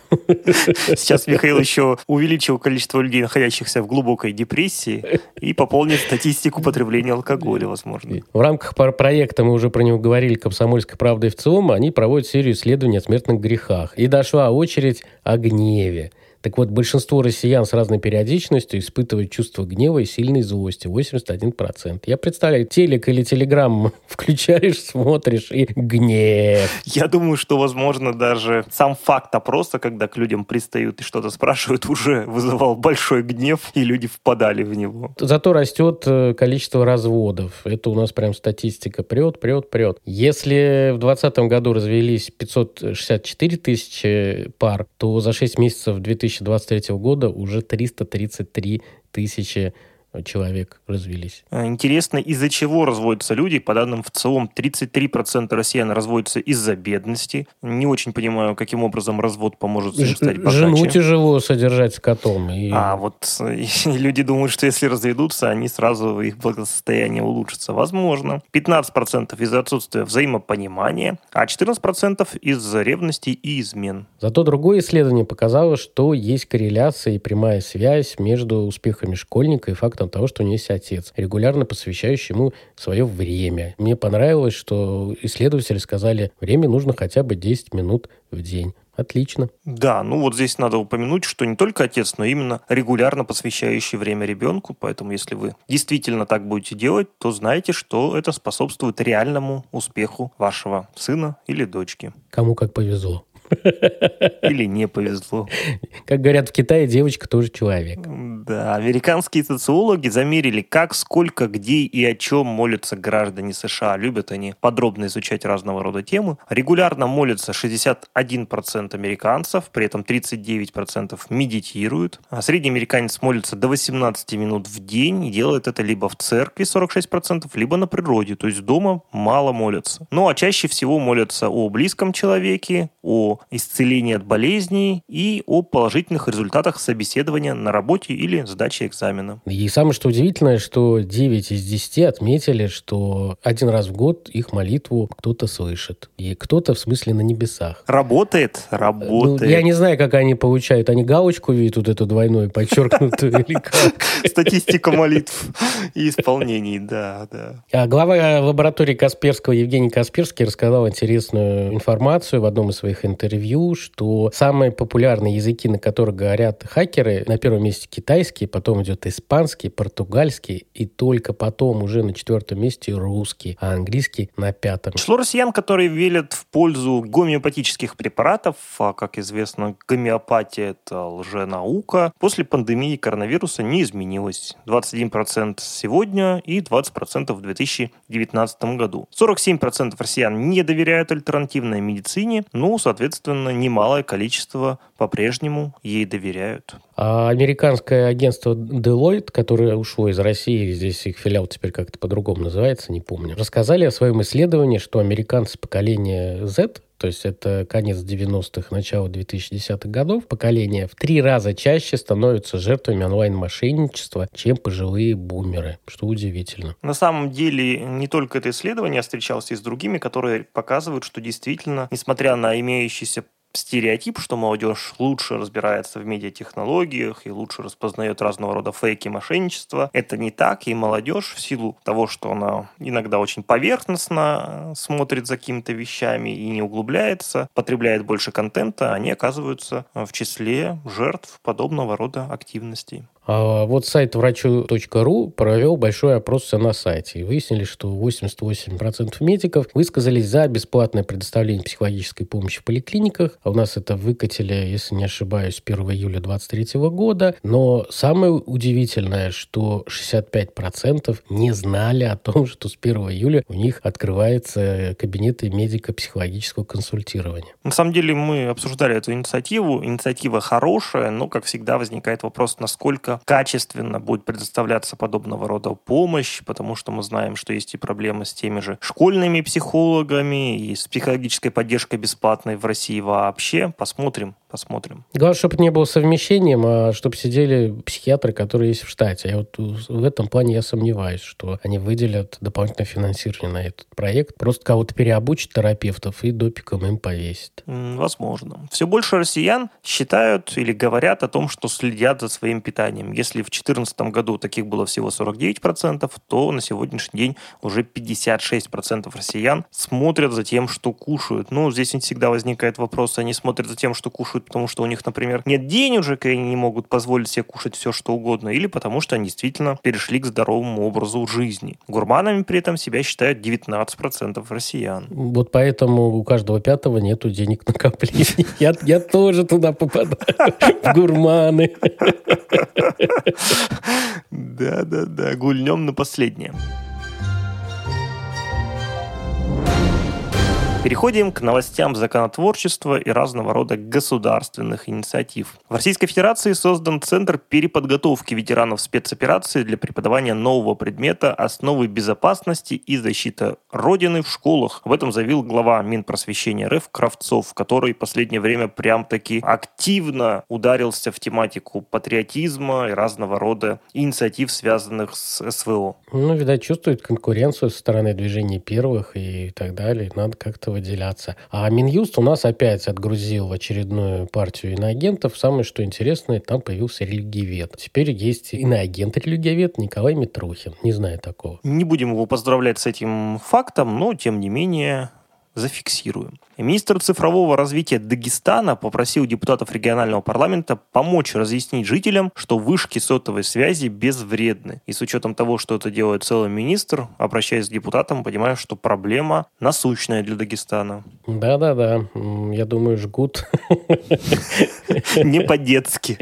[SPEAKER 3] Сейчас Михаил еще увеличил количество людей, находящихся в глубокой депрессии, и пополнит статистику потребления алкоголя, возможно.
[SPEAKER 2] В рамках проекта, мы уже про него говорили, «Комсомольская правда» и в ЦИОМ, они проводят серию исследований о смертных грехах. И дошла очередь о гневе. Так вот, большинство россиян с разной периодичностью испытывают чувство гнева и сильной злости. 81%. Я представляю, телек или телеграмм включаешь, смотришь и гнев.
[SPEAKER 3] Я думаю, что, возможно, даже сам факт опроса, когда к людям пристают и что-то спрашивают, уже вызывал большой гнев, и люди впадали в него.
[SPEAKER 2] Зато растет э, количество разводов. Это у нас прям статистика прет, прет, прет. Если в 2020 году развелись 564 тысячи пар, то за 6 месяцев 2000 2023 года уже 333 тысячи человек развелись.
[SPEAKER 3] А, интересно, из-за чего разводятся люди? По данным в целом, 33% россиян разводятся из-за бедности. Не очень понимаю, каким образом развод поможет им стать богаче.
[SPEAKER 2] Жену тяжело содержать с котом.
[SPEAKER 3] И... А вот и люди думают, что если разведутся, они сразу, их благосостояние улучшится. Возможно. 15% из-за отсутствия взаимопонимания, а 14% из-за ревности и измен.
[SPEAKER 2] Зато другое исследование показало, что есть корреляция и прямая связь между успехами школьника и фактом фактом того, что у нее есть отец, регулярно посвящающий ему свое время. Мне понравилось, что исследователи сказали, время нужно хотя бы 10 минут в день. Отлично.
[SPEAKER 3] Да, ну вот здесь надо упомянуть, что не только отец, но именно регулярно посвящающий время ребенку. Поэтому если вы действительно так будете делать, то знайте, что это способствует реальному успеху вашего сына или дочки.
[SPEAKER 2] Кому как повезло.
[SPEAKER 3] Или не повезло.
[SPEAKER 2] Как говорят в Китае, девочка тоже человек.
[SPEAKER 3] Да, американские социологи замерили, как, сколько, где и о чем молятся граждане США. Любят они подробно изучать разного рода темы. Регулярно молятся 61% американцев, при этом 39% медитируют. А средний американец молится до 18 минут в день и делает это либо в церкви 46%, либо на природе, то есть дома мало молятся. Ну а чаще всего молятся о близком человеке, о исцелении от болезней и о положительных результатах собеседования на работе или сдачи экзамена.
[SPEAKER 2] И самое что удивительное, что 9 из 10 отметили, что один раз в год их молитву кто-то слышит. И кто-то, в смысле, на небесах.
[SPEAKER 3] Работает? Работает. Ну,
[SPEAKER 2] я не знаю, как они получают. Они галочку видят вот эту двойную, подчеркнутую или как?
[SPEAKER 3] Статистика молитв и исполнений, да, да.
[SPEAKER 2] А глава лаборатории Касперского Евгений Касперский рассказал интересную информацию в одном из своих интервью, что самые популярные языки, на которых говорят хакеры, на первом месте китайский, потом идет испанский, португальский, и только потом уже на четвертом месте русский, а английский на пятом.
[SPEAKER 3] Число россиян, которые велят в пользу гомеопатических препаратов, а, как известно, гомеопатия – это лженаука, после пандемии коронавируса не изменилось. 21% сегодня и 20% в 2019 году. 47% россиян не доверяют альтернативной медицине, ну, соответственно, немалое количество по-прежнему ей доверяют.
[SPEAKER 2] А американское агентство Deloitte, которое ушло из России, здесь их филиал теперь как-то по-другому называется, не помню, рассказали о своем исследовании, что американцы поколения Z то есть это конец 90-х, начало 2010-х годов, поколение в три раза чаще становятся жертвами онлайн-мошенничества, чем пожилые бумеры, что удивительно.
[SPEAKER 3] На самом деле не только это исследование, я встречался и с другими, которые показывают, что действительно, несмотря на имеющиеся стереотип, что молодежь лучше разбирается в медиатехнологиях и лучше распознает разного рода фейки, мошенничества. Это не так, и молодежь в силу того, что она иногда очень поверхностно смотрит за какими-то вещами и не углубляется, потребляет больше контента, они оказываются в числе жертв подобного рода активностей.
[SPEAKER 2] А вот сайт врачу.ру провел большой опрос на сайте. И выяснили, что 88% медиков высказались за бесплатное предоставление психологической помощи в поликлиниках. А у нас это выкатили, если не ошибаюсь, 1 июля 2023 года. Но самое удивительное, что 65% не знали о том, что с 1 июля у них открываются кабинеты медико-психологического консультирования.
[SPEAKER 3] На самом деле мы обсуждали эту инициативу. Инициатива хорошая, но, как всегда, возникает вопрос, насколько насколько качественно будет предоставляться подобного рода помощь, потому что мы знаем, что есть и проблемы с теми же школьными психологами и с психологической поддержкой бесплатной в России вообще. Посмотрим, посмотрим.
[SPEAKER 2] Главное, чтобы не было совмещением, а чтобы сидели психиатры, которые есть в штате. Я вот в этом плане я сомневаюсь, что они выделят дополнительное финансирование на этот проект. Просто кого-то переобучат терапевтов и допиком им повесят.
[SPEAKER 3] Возможно. Все больше россиян считают или говорят о том, что следят за своим питанием. Если в 2014 году таких было всего 49%, то на сегодняшний день уже 56% россиян смотрят за тем, что кушают. Ну, здесь всегда возникает вопрос, они смотрят за тем, что кушают потому что у них, например, нет денежек, и они не могут позволить себе кушать все, что угодно, или потому что они действительно перешли к здоровому образу жизни. Гурманами при этом себя считают 19% россиян.
[SPEAKER 2] Вот поэтому у каждого пятого нету денег накоплений. Я, я тоже туда попадаю, в гурманы.
[SPEAKER 3] Да-да-да, гульнем на последнее. Переходим к новостям законотворчества и разного рода государственных инициатив. В Российской Федерации создан Центр переподготовки ветеранов спецоперации для преподавания нового предмета «Основы безопасности и защиты Родины в школах». В этом заявил глава Минпросвещения РФ Кравцов, который в последнее время прям-таки активно ударился в тематику патриотизма и разного рода инициатив, связанных с СВО.
[SPEAKER 2] Ну, видать, чувствует конкуренцию со стороны движения первых и так далее. Надо как-то выделяться. А Минюст у нас опять отгрузил очередную партию иноагентов. Самое, что интересное, там появился религиовед. Теперь есть иноагент-религиовед Николай Митрухин. Не знаю такого.
[SPEAKER 3] Не будем его поздравлять с этим фактом, но, тем не менее, зафиксируем. Министр цифрового развития Дагестана попросил депутатов регионального парламента помочь разъяснить жителям, что вышки сотовой связи безвредны. И с учетом того, что это делает целый министр, обращаясь к депутатам, понимаю, что проблема насущная для Дагестана.
[SPEAKER 2] Да-да-да, я думаю, жгут.
[SPEAKER 3] Не по-детски.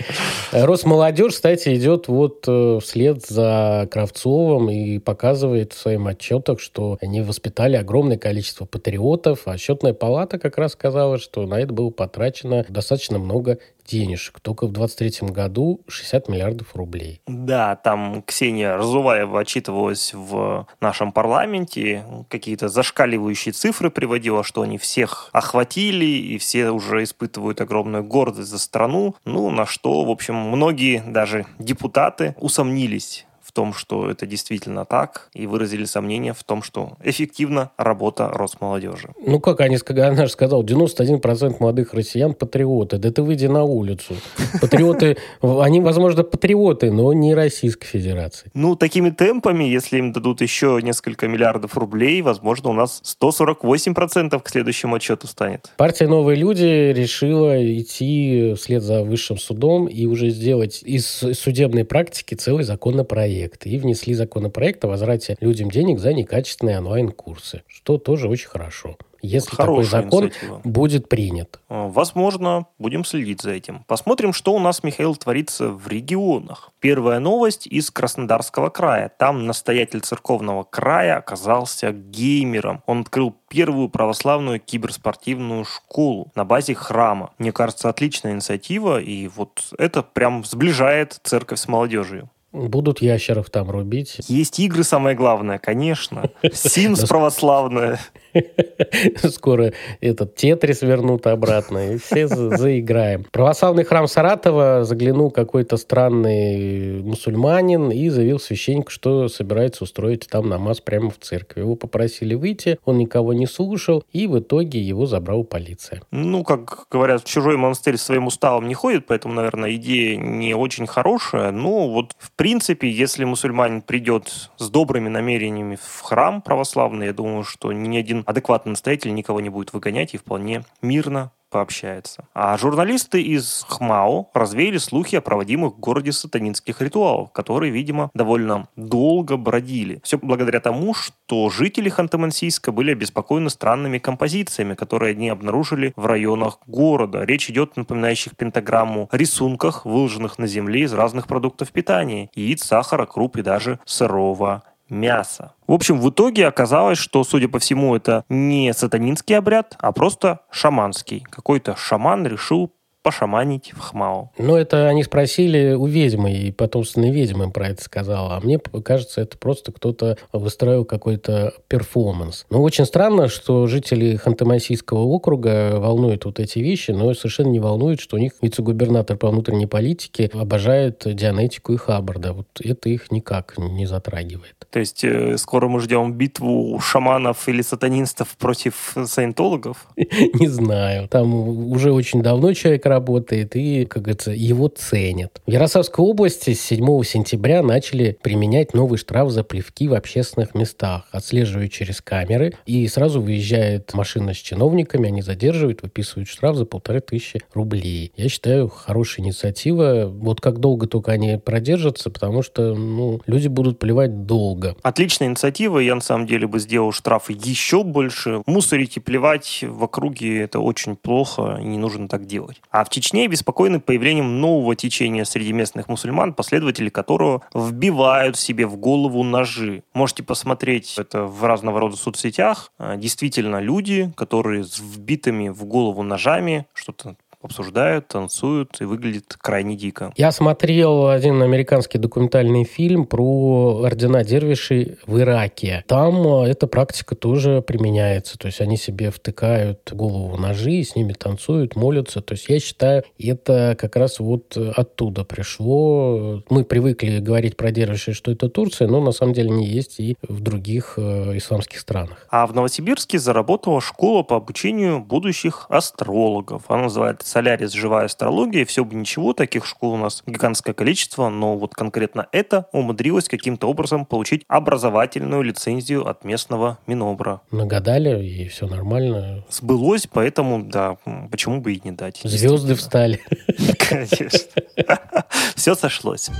[SPEAKER 2] Росмолодежь, кстати, идет вот э, вслед за Кравцовым и показывает в своих отчетах, что они воспитали огромное количество патриотов, а счетная палата как раз сказала, что на это было потрачено достаточно много денежек. Только в 2023 году 60 миллиардов рублей.
[SPEAKER 3] Да, там Ксения Разуваева отчитывалась в нашем парламенте, какие-то зашкаливающие цифры приводила, что они всех охватили, и все уже испытывают огромную гордость за страну. Ну, на что, в общем, многие даже депутаты усомнились в том, что это действительно так, и выразили сомнения в том, что эффективна работа Росмолодежи.
[SPEAKER 2] Ну, как они она же сказала, 91% молодых россиян патриоты. Да ты выйди на улицу. Патриоты, они, возможно, патриоты, но не Российской Федерации.
[SPEAKER 3] Ну, такими темпами, если им дадут еще несколько миллиардов рублей, возможно, у нас 148% к следующему отчету станет.
[SPEAKER 2] Партия «Новые люди» решила идти вслед за высшим судом и уже сделать из судебной практики целый законопроект законопроект и внесли законопроект о возврате людям денег за некачественные онлайн-курсы, что тоже очень хорошо если Хорошая такой закон инициатива. будет принят.
[SPEAKER 3] А, возможно, будем следить за этим. Посмотрим, что у нас, Михаил, творится в регионах. Первая новость из Краснодарского края. Там настоятель церковного края оказался геймером. Он открыл первую православную киберспортивную школу на базе храма. Мне кажется, отличная инициатива, и вот это прям сближает церковь с молодежью.
[SPEAKER 2] Будут ящеров там рубить.
[SPEAKER 3] Есть игры, самое главное, конечно. Симс православная.
[SPEAKER 2] Скоро этот тетрис вернут обратно, и все заиграем. Православный храм Саратова заглянул какой-то странный мусульманин и заявил священнику, что собирается устроить там намаз прямо в церкви. Его попросили выйти, он никого не слушал, и в итоге его забрала полиция.
[SPEAKER 3] Ну, как говорят, чужой монастырь своим уставом не ходит, поэтому, наверное, идея не очень хорошая. Но вот, в принципе, если мусульманин придет с добрыми намерениями в храм православный, я думаю, что ни один адекватный настоятель никого не будет выгонять и вполне мирно пообщается. А журналисты из ХМАО развеяли слухи о проводимых в городе сатанинских ритуалах, которые, видимо, довольно долго бродили. Все благодаря тому, что жители Ханты-Мансийска были обеспокоены странными композициями, которые они обнаружили в районах города. Речь идет о напоминающих пентаграмму рисунках, выложенных на земле из разных продуктов питания, яиц, сахара, круп и даже сырого мяса. В общем, в итоге оказалось, что, судя по всему, это не сатанинский обряд, а просто шаманский. Какой-то шаман решил пошаманить в Хмао.
[SPEAKER 2] Ну, это они спросили у ведьмы, и потомственная ведьма им про это сказала. А мне кажется, это просто кто-то выстроил какой-то перформанс. Но очень странно, что жители Ханты-Мансийского округа волнуют вот эти вещи, но совершенно не волнует, что у них вице-губернатор по внутренней политике обожает Дианетику и Хаббарда. Вот это их никак не затрагивает.
[SPEAKER 3] То есть э, скоро мы ждем битву шаманов или сатанинстов против саентологов?
[SPEAKER 2] Не знаю. Там уже очень давно человек работает и, как говорится, его ценят. В Ярославской области с 7 сентября начали применять новый штраф за плевки в общественных местах. Отслеживают через камеры и сразу выезжает машина с чиновниками, они задерживают, выписывают штраф за полторы тысячи рублей. Я считаю, хорошая инициатива. Вот как долго только они продержатся, потому что ну, люди будут плевать долго.
[SPEAKER 3] Отличная инициатива. Я на самом деле бы сделал штрафы еще больше. Мусорить и плевать в округе это очень плохо, и не нужно так делать. А в Чечне беспокоены появлением нового течения среди местных мусульман, последователи которого вбивают себе в голову ножи. Можете посмотреть это в разного рода соцсетях. А, действительно, люди, которые с вбитыми в голову ножами что-то обсуждают, танцуют и выглядит крайне дико.
[SPEAKER 2] Я смотрел один американский документальный фильм про ордена дервишей в Ираке. Там э, эта практика тоже применяется. То есть они себе втыкают голову ножи, и с ними танцуют, молятся. То есть я считаю, это как раз вот оттуда пришло. Мы привыкли говорить про дервишей, что это Турция, но на самом деле не есть и в других э, исламских странах.
[SPEAKER 3] А в Новосибирске заработала школа по обучению будущих астрологов. Она называется Солярис, живая астрология, все бы ничего, таких школ у нас гигантское количество, но вот конкретно это умудрилось каким-то образом получить образовательную лицензию от местного Минобра.
[SPEAKER 2] Нагадали, и все нормально.
[SPEAKER 3] Сбылось, поэтому, да, почему бы и не дать.
[SPEAKER 2] Звезды встали.
[SPEAKER 3] Конечно. Все сошлось.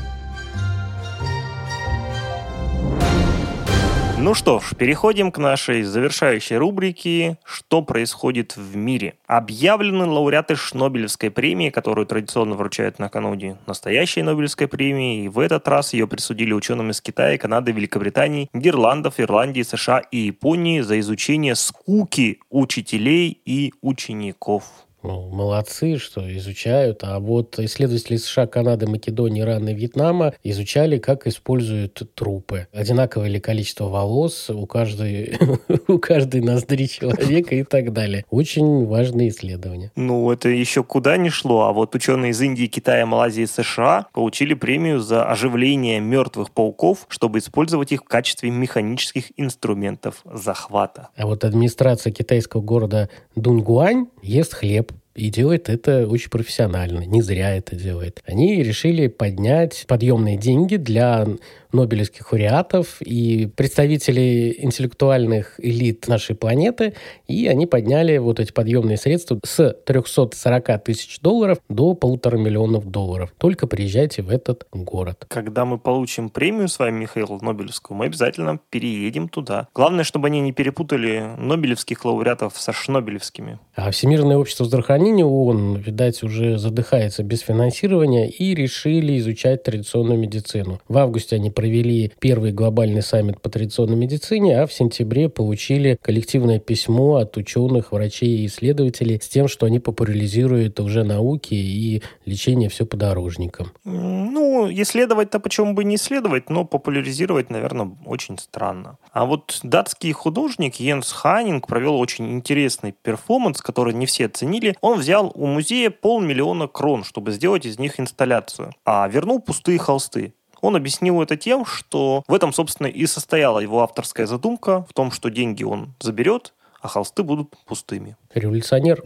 [SPEAKER 3] Ну что ж, переходим к нашей завершающей рубрике «Что происходит в мире?». Объявлены лауреаты Шнобелевской премии, которую традиционно вручают накануне настоящей Нобелевской премии, и в этот раз ее присудили ученым из Китая, Канады, Великобритании, Нидерландов, Ирландии, США и Японии за изучение скуки учителей и учеников.
[SPEAKER 2] Ну, молодцы, что изучают. А вот исследователи США, Канады, Македонии, Ирана и Вьетнама изучали, как используют трупы. Одинаковое ли количество волос у каждой, у каждой ноздри человека и так далее. Очень важные исследования.
[SPEAKER 3] Ну, это еще куда не шло. А вот ученые из Индии, Китая, Малайзии и США получили премию за оживление мертвых пауков, чтобы использовать их в качестве механических инструментов захвата.
[SPEAKER 2] А вот администрация китайского города Дунгуань ест хлеб и делает это очень профессионально, не зря это делает. Они решили поднять подъемные деньги для нобелевских лауреатов и представителей интеллектуальных элит нашей планеты, и они подняли вот эти подъемные средства с 340 тысяч долларов до полутора миллионов долларов. Только приезжайте в этот город.
[SPEAKER 3] Когда мы получим премию с вами, Михаил, Нобелевскую, мы обязательно переедем туда. Главное, чтобы они не перепутали нобелевских лауреатов со шнобелевскими.
[SPEAKER 2] А Всемирное общество здравоохранения ООН, видать, уже задыхается без финансирования и решили изучать традиционную медицину. В августе они провели первый глобальный саммит по традиционной медицине, а в сентябре получили коллективное письмо от ученых, врачей и исследователей с тем, что они популяризируют уже науки и лечение все подорожникам.
[SPEAKER 3] Ну, исследовать-то почему бы не исследовать, но популяризировать, наверное, очень странно. А вот датский художник Йенс Ханинг провел очень интересный перформанс, который не все оценили. Он взял у музея полмиллиона крон, чтобы сделать из них инсталляцию, а вернул пустые холсты. Он объяснил это тем, что в этом, собственно, и состояла его авторская задумка, в том, что деньги он заберет, а холсты будут пустыми.
[SPEAKER 2] Революционер.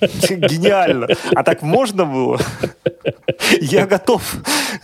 [SPEAKER 3] Гениально. А так можно было? Я готов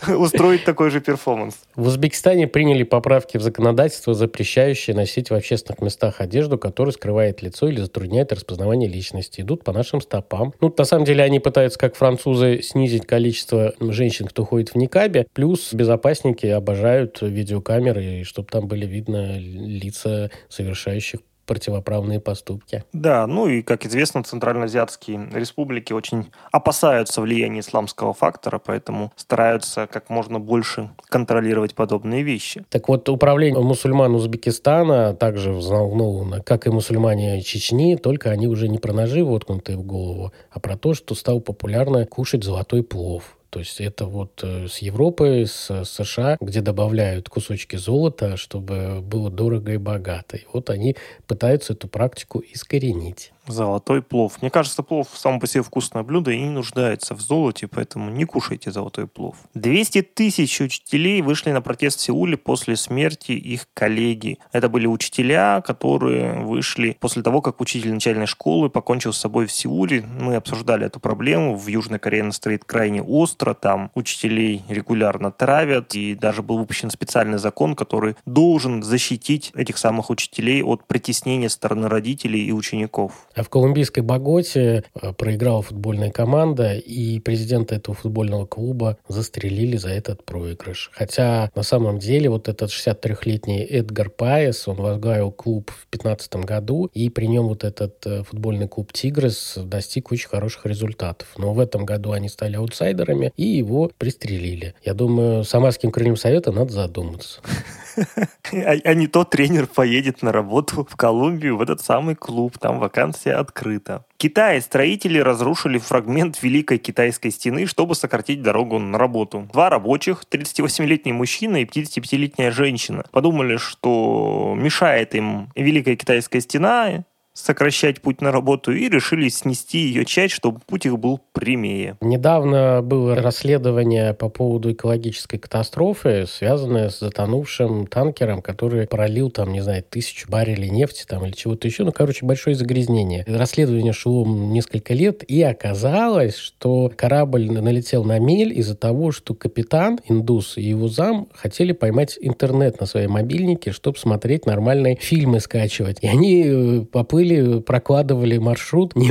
[SPEAKER 3] устроить такой же перформанс.
[SPEAKER 2] В Узбекистане приняли поправки в законодательство, запрещающие носить в общественных местах одежду, которая скрывает лицо или затрудняет распознавание личности. Идут по нашим стопам. Ну, на самом деле, они пытаются, как французы, снизить количество женщин, кто ходит в никабе. Плюс безопасники обожают видеокамеры, чтобы там были видно лица совершающих противоправные поступки.
[SPEAKER 3] Да, ну и, как известно, центральноазиатские республики очень опасаются влияния исламского фактора, поэтому стараются как можно больше контролировать подобные вещи.
[SPEAKER 2] Так вот, управление мусульман Узбекистана также взволновано, как и мусульмане Чечни, только они уже не про ножи воткнутые в голову, а про то, что стал популярно кушать золотой плов. То есть это вот э, с Европы, с США, где добавляют кусочки золота, чтобы было дорого и богато. И вот они пытаются эту практику искоренить.
[SPEAKER 3] Золотой плов. Мне кажется, плов сам по себе вкусное блюдо и не нуждается в золоте, поэтому не кушайте золотой плов. 200 тысяч учителей вышли на протест в Сеуле после смерти их коллеги. Это были учителя, которые вышли после того, как учитель начальной школы покончил с собой в Сеуле. Мы обсуждали эту проблему. В Южной Корее она стоит крайне остро. Там учителей регулярно травят. И даже был выпущен специальный закон, который должен защитить этих самых учителей от притеснения стороны родителей и учеников.
[SPEAKER 2] А в колумбийской Боготе э, проиграла футбольная команда, и президента этого футбольного клуба застрелили за этот проигрыш. Хотя на самом деле вот этот 63-летний Эдгар Паес, он возглавил клуб в 2015 году, и при нем вот этот э, футбольный клуб «Тигрес» достиг очень хороших результатов. Но в этом году они стали аутсайдерами, и его пристрелили. Я думаю, Самарским крыльям совета надо задуматься.
[SPEAKER 3] А, а не то тренер поедет на работу в Колумбию, в этот самый клуб, там вакансия открыта. Китай строители разрушили фрагмент Великой Китайской стены, чтобы сократить дорогу на работу. Два рабочих, 38-летний мужчина и 55-летняя женщина, подумали, что мешает им Великая Китайская стена, сокращать путь на работу и решили снести ее часть, чтобы путь их был прямее.
[SPEAKER 2] Недавно было расследование по поводу экологической катастрофы, связанное с затонувшим танкером, который пролил там, не знаю, тысячу баррелей нефти там или чего-то еще. Ну, короче, большое загрязнение. Расследование шло несколько лет, и оказалось, что корабль налетел на мель из-за того, что капитан, индус и его зам хотели поймать интернет на своей мобильнике, чтобы смотреть нормальные фильмы скачивать. И они э, поплыли, прокладывали маршрут.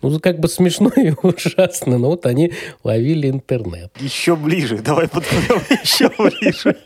[SPEAKER 2] Ну, как бы смешно и ужасно, но вот они ловили интернет.
[SPEAKER 3] Еще ближе, давай подплывем еще ближе.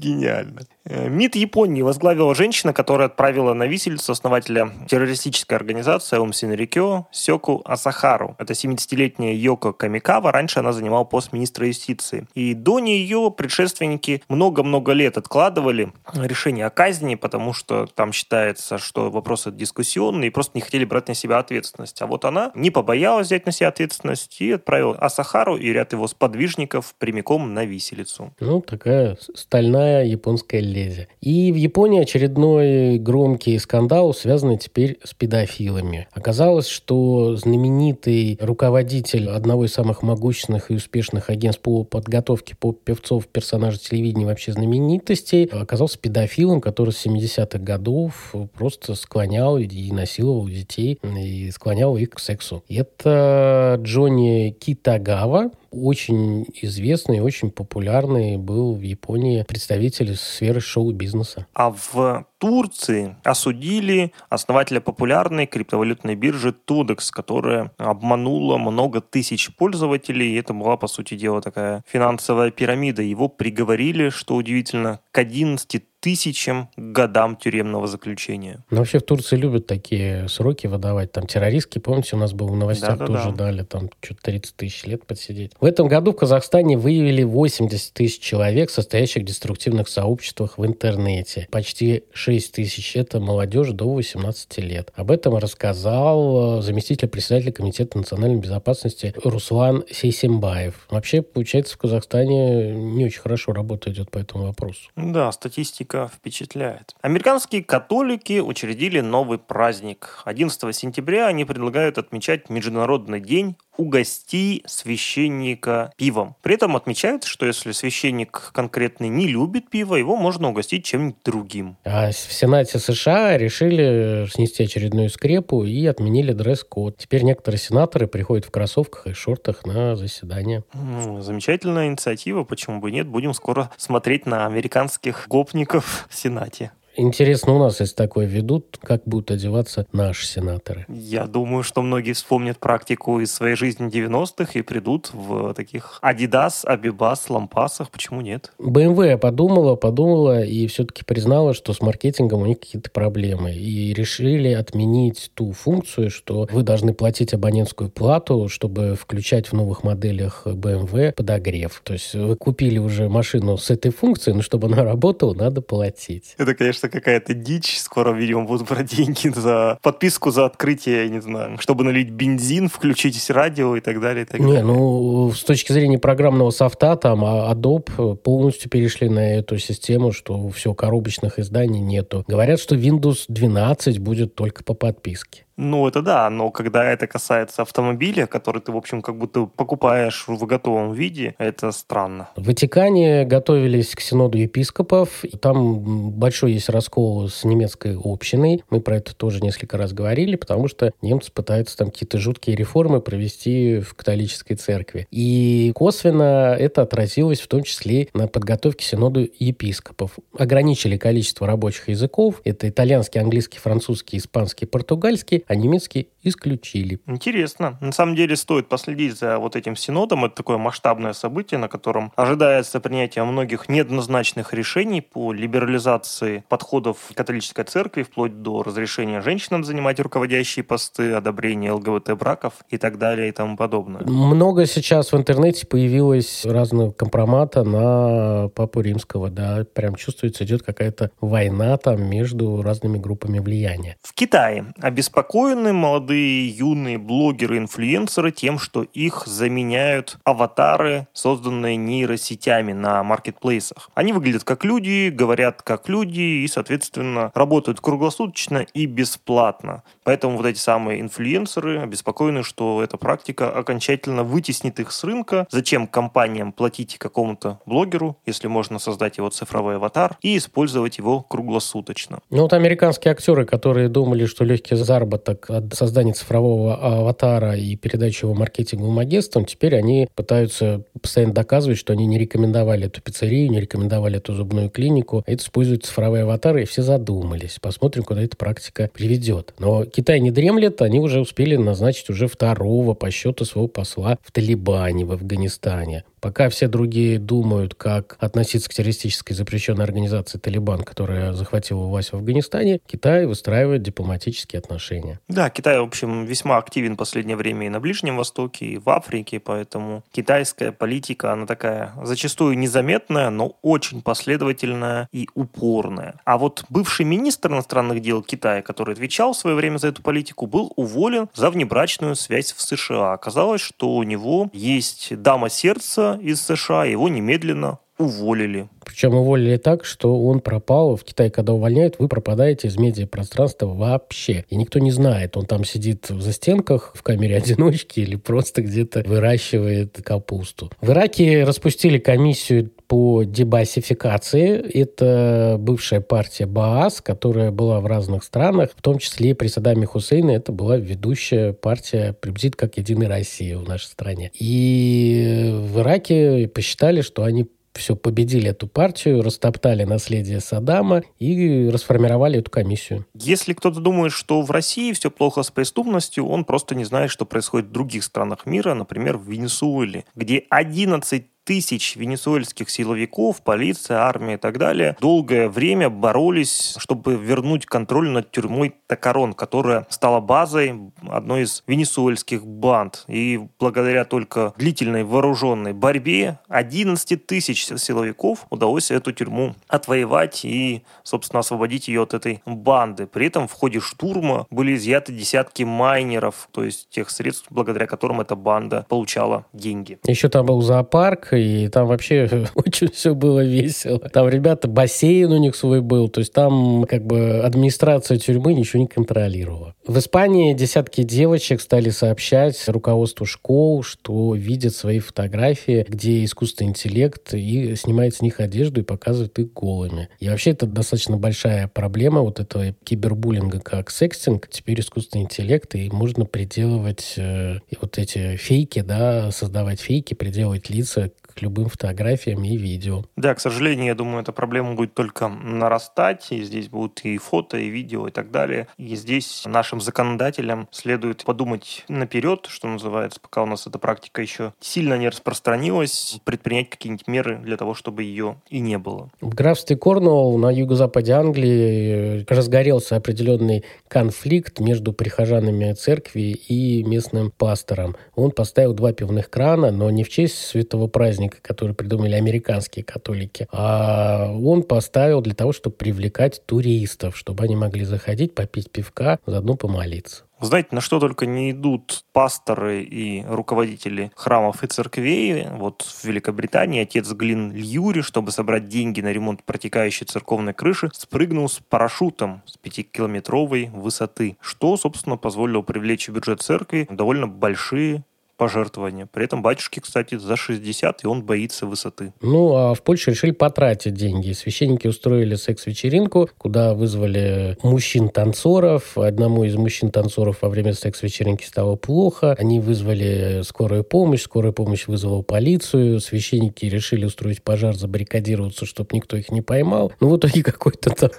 [SPEAKER 3] Гениально. Э, МИД Японии возглавила женщина, которая отправила на виселицу основателя террористической организации Аум Синрикё Сёку Асахару. Это 70-летняя Йоко Камикава. Раньше она занимала пост министра юстиции. И до нее предшественники много-много лет откладывали решение о казни, потому что там считается, что вопросы дискуссионные и просто не хотели брать на себя ответственность. А вот она не побоялась взять на себя ответственность и отправила Асахару и ряд его сподвижников прямиком на виселицу.
[SPEAKER 2] Ну, такая стальная японская лезе. И в Японии очередной громкий скандал, связанный теперь с педофилами. Оказалось, что знаменитый руководитель одного из самых могущественных и успешных агентств по подготовке по певцов, персонажей телевидения вообще знаменитостей, оказался педофилом, который с 70-х годов просто склонял и насиловал детей, и склонял их к сексу. Это Джонни Китагава, очень известный очень популярный был в Японии представитель сферы шоу-бизнеса.
[SPEAKER 3] А в Турции осудили основателя популярной криптовалютной биржи Tudex, которая обманула много тысяч пользователей. И это была, по сути дела, такая финансовая пирамида. Его приговорили, что удивительно, к 11 тысячам годам тюремного заключения.
[SPEAKER 2] Но вообще в Турции любят такие сроки выдавать. Там террористки, помните, у нас был в новостях да, да, тоже да. дали там что-то 30 тысяч лет подсидеть. В этом году в Казахстане выявили 80 тысяч человек, состоящих в деструктивных сообществах в интернете. Почти 6 тысяч – это молодежь до 18 лет. Об этом рассказал э, заместитель председателя Комитета национальной безопасности Руслан Сейсембаев. Вообще, получается, в Казахстане не очень хорошо работа идет по этому вопросу.
[SPEAKER 3] Да, статистика впечатляет. Американские католики учредили новый праздник. 11 сентября они предлагают отмечать Международный день угости священника пивом. При этом отмечается, что если священник конкретный не любит пиво, его можно угостить чем-нибудь другим.
[SPEAKER 2] А в Сенате США решили снести очередную скрепу и отменили дресс-код. Теперь некоторые сенаторы приходят в кроссовках и шортах на заседание.
[SPEAKER 3] Ну, замечательная инициатива, почему бы нет. Будем скоро смотреть на американских гопников в Сенате.
[SPEAKER 2] Интересно, у нас если такое ведут, как будут одеваться наши сенаторы?
[SPEAKER 3] Я думаю, что многие вспомнят практику из своей жизни 90-х и придут в таких Adidas, Abibas, лампасах. Почему нет?
[SPEAKER 2] BMW подумала, подумала и все-таки признала, что с маркетингом у них какие-то проблемы. И решили отменить ту функцию, что вы должны платить абонентскую плату, чтобы включать в новых моделях BMW подогрев. То есть вы купили уже машину с этой функцией, но чтобы она работала, надо платить.
[SPEAKER 3] Это, конечно, какая-то дичь. Скоро, видимо, будут брать деньги за подписку за открытие, я не знаю, чтобы налить бензин, включить радио и так далее. И так
[SPEAKER 2] не,
[SPEAKER 3] далее.
[SPEAKER 2] ну, с точки зрения программного софта, там, а Adobe полностью перешли на эту систему, что все, коробочных изданий нету. Говорят, что Windows 12 будет только по подписке.
[SPEAKER 3] Ну, это да, но когда это касается автомобиля, который ты, в общем, как будто покупаешь в готовом виде, это странно.
[SPEAKER 2] В Ватикане готовились к синоду епископов. Там большой есть раскол с немецкой общиной. Мы про это тоже несколько раз говорили, потому что немцы пытаются там какие-то жуткие реформы провести в католической церкви. И косвенно это отразилось в том числе на подготовке синоду епископов. Ограничили количество рабочих языков. Это итальянский, английский, французский, испанский, португальский а немецкий исключили.
[SPEAKER 3] Интересно. На самом деле стоит последить за вот этим синодом. Это такое масштабное событие, на котором ожидается принятие многих неоднозначных решений по либерализации подходов католической церкви, вплоть до разрешения женщинам занимать руководящие посты, одобрения ЛГБТ-браков и так далее и тому подобное.
[SPEAKER 2] Много сейчас в интернете появилось разного компромата на Папу Римского, да, прям чувствуется, идет какая-то война там между разными группами влияния.
[SPEAKER 3] В Китае обеспокоен обеспокоены молодые, юные блогеры, инфлюенсеры тем, что их заменяют аватары, созданные нейросетями на маркетплейсах. Они выглядят как люди, говорят как люди и, соответственно, работают круглосуточно и бесплатно. Поэтому вот эти самые инфлюенсеры обеспокоены, что эта практика окончательно вытеснит их с рынка. Зачем компаниям платить какому-то блогеру, если можно создать его цифровой аватар и использовать его круглосуточно?
[SPEAKER 2] Ну вот американские актеры, которые думали, что легкий заработок от создания цифрового аватара и передачи его маркетинговым агентствам, теперь они пытаются постоянно доказывать, что они не рекомендовали эту пиццерию, не рекомендовали эту зубную клинику, а это используют цифровые аватары, и все задумались. Посмотрим, куда эта практика приведет. Но Китай не дремлет, они уже успели назначить уже второго по счету своего посла в Талибане, в Афганистане. Пока все другие думают, как относиться к террористической запрещенной организации «Талибан», которая захватила власть в Афганистане, Китай выстраивает дипломатические отношения.
[SPEAKER 3] Да, Китай, в общем, весьма активен в последнее время и на Ближнем Востоке, и в Африке, поэтому китайская политика, она такая зачастую незаметная, но очень последовательная и упорная. А вот бывший министр иностранных дел Китая, который отвечал в свое время за эту политику, был уволен за внебрачную связь в США. Оказалось, что у него есть дама сердца, из США, его немедленно уволили.
[SPEAKER 2] Причем уволили так, что он пропал. В Китае, когда увольняют, вы пропадаете из медиапространства вообще. И никто не знает, он там сидит в застенках в камере одиночки или просто где-то выращивает капусту. В Ираке распустили комиссию по дебасификации. Это бывшая партия Баас, которая была в разных странах, в том числе и при Саддаме Хусейне. Это была ведущая партия, приблизительно как Единая Россия в нашей стране. И в Ираке посчитали, что они все победили эту партию, растоптали наследие Саддама и расформировали эту комиссию.
[SPEAKER 3] Если кто-то думает, что в России все плохо с преступностью, он просто не знает, что происходит в других странах мира, например, в Венесуэле, где 11 тысяч венесуэльских силовиков, полиция, армия и так далее долгое время боролись, чтобы вернуть контроль над тюрьмой Токарон, которая стала базой одной из венесуэльских банд. И благодаря только длительной вооруженной борьбе 11 тысяч силовиков удалось эту тюрьму отвоевать и, собственно, освободить ее от этой банды. При этом в ходе штурма были изъяты десятки майнеров, то есть тех средств, благодаря которым эта банда получала деньги.
[SPEAKER 2] Еще там был зоопарк, и там вообще очень все было весело. Там ребята, бассейн у них свой был, то есть там как бы администрация тюрьмы ничего не контролировала. В Испании десятки девочек стали сообщать руководству школ, что видят свои фотографии, где искусственный интеллект и снимает с них одежду и показывает их голыми. И вообще это достаточно большая проблема вот этого кибербуллинга, как секстинг. Теперь искусственный интеллект, и можно приделывать э, вот эти фейки, да, создавать фейки, приделывать лица к любым фотографиям и видео.
[SPEAKER 3] Да, к сожалению, я думаю, эта проблема будет только нарастать, и здесь будут и фото, и видео, и так далее. И здесь нашим законодателям следует подумать наперед, что называется, пока у нас эта практика еще сильно не распространилась, предпринять какие-нибудь меры для того, чтобы ее и не было.
[SPEAKER 2] В графстве Корнуолл на юго-западе Англии разгорелся определенный конфликт между прихожанами церкви и местным пастором. Он поставил два пивных крана, но не в честь святого праздника, праздника, который придумали американские католики, а он поставил для того, чтобы привлекать туристов, чтобы они могли заходить, попить пивка, заодно помолиться.
[SPEAKER 3] Знаете, на что только не идут пасторы и руководители храмов и церквей. Вот в Великобритании отец Глин Льюри, чтобы собрать деньги на ремонт протекающей церковной крыши, спрыгнул с парашютом с пятикилометровой высоты, что, собственно, позволило привлечь в бюджет церкви довольно большие пожертвования. При этом батюшке, кстати, за 60, и он боится высоты.
[SPEAKER 2] Ну, а в Польше решили потратить деньги. Священники устроили секс-вечеринку, куда вызвали мужчин-танцоров. Одному из мужчин-танцоров во время секс-вечеринки стало плохо. Они вызвали скорую помощь, скорая помощь вызвала полицию. Священники решили устроить пожар, забаррикадироваться, чтобы никто их не поймал. Ну, в итоге какой-то там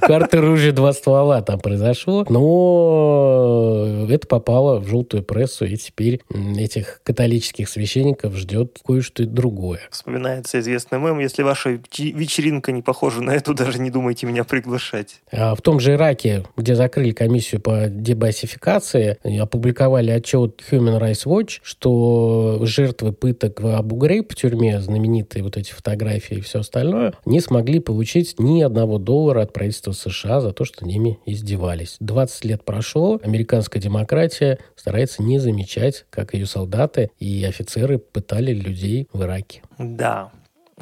[SPEAKER 2] карты ружья два ствола там произошло. Но это попало в желтую прессу, и теперь этих католических священников ждет кое-что другое.
[SPEAKER 3] Вспоминается известный мем, если ваша вечеринка не похожа на эту, даже не думайте меня приглашать.
[SPEAKER 2] А в том же Ираке, где закрыли комиссию по дебасификации, опубликовали отчет Human Rights Watch, что жертвы пыток в Абу-Грейб в тюрьме, знаменитые вот эти фотографии и все остальное, не смогли получить ни одного доллара от правительства США за то, что ними издевались. 20 лет прошло, американская демократия старается не замечать, как ее солдаты и офицеры пытали людей в Ираке.
[SPEAKER 3] Да,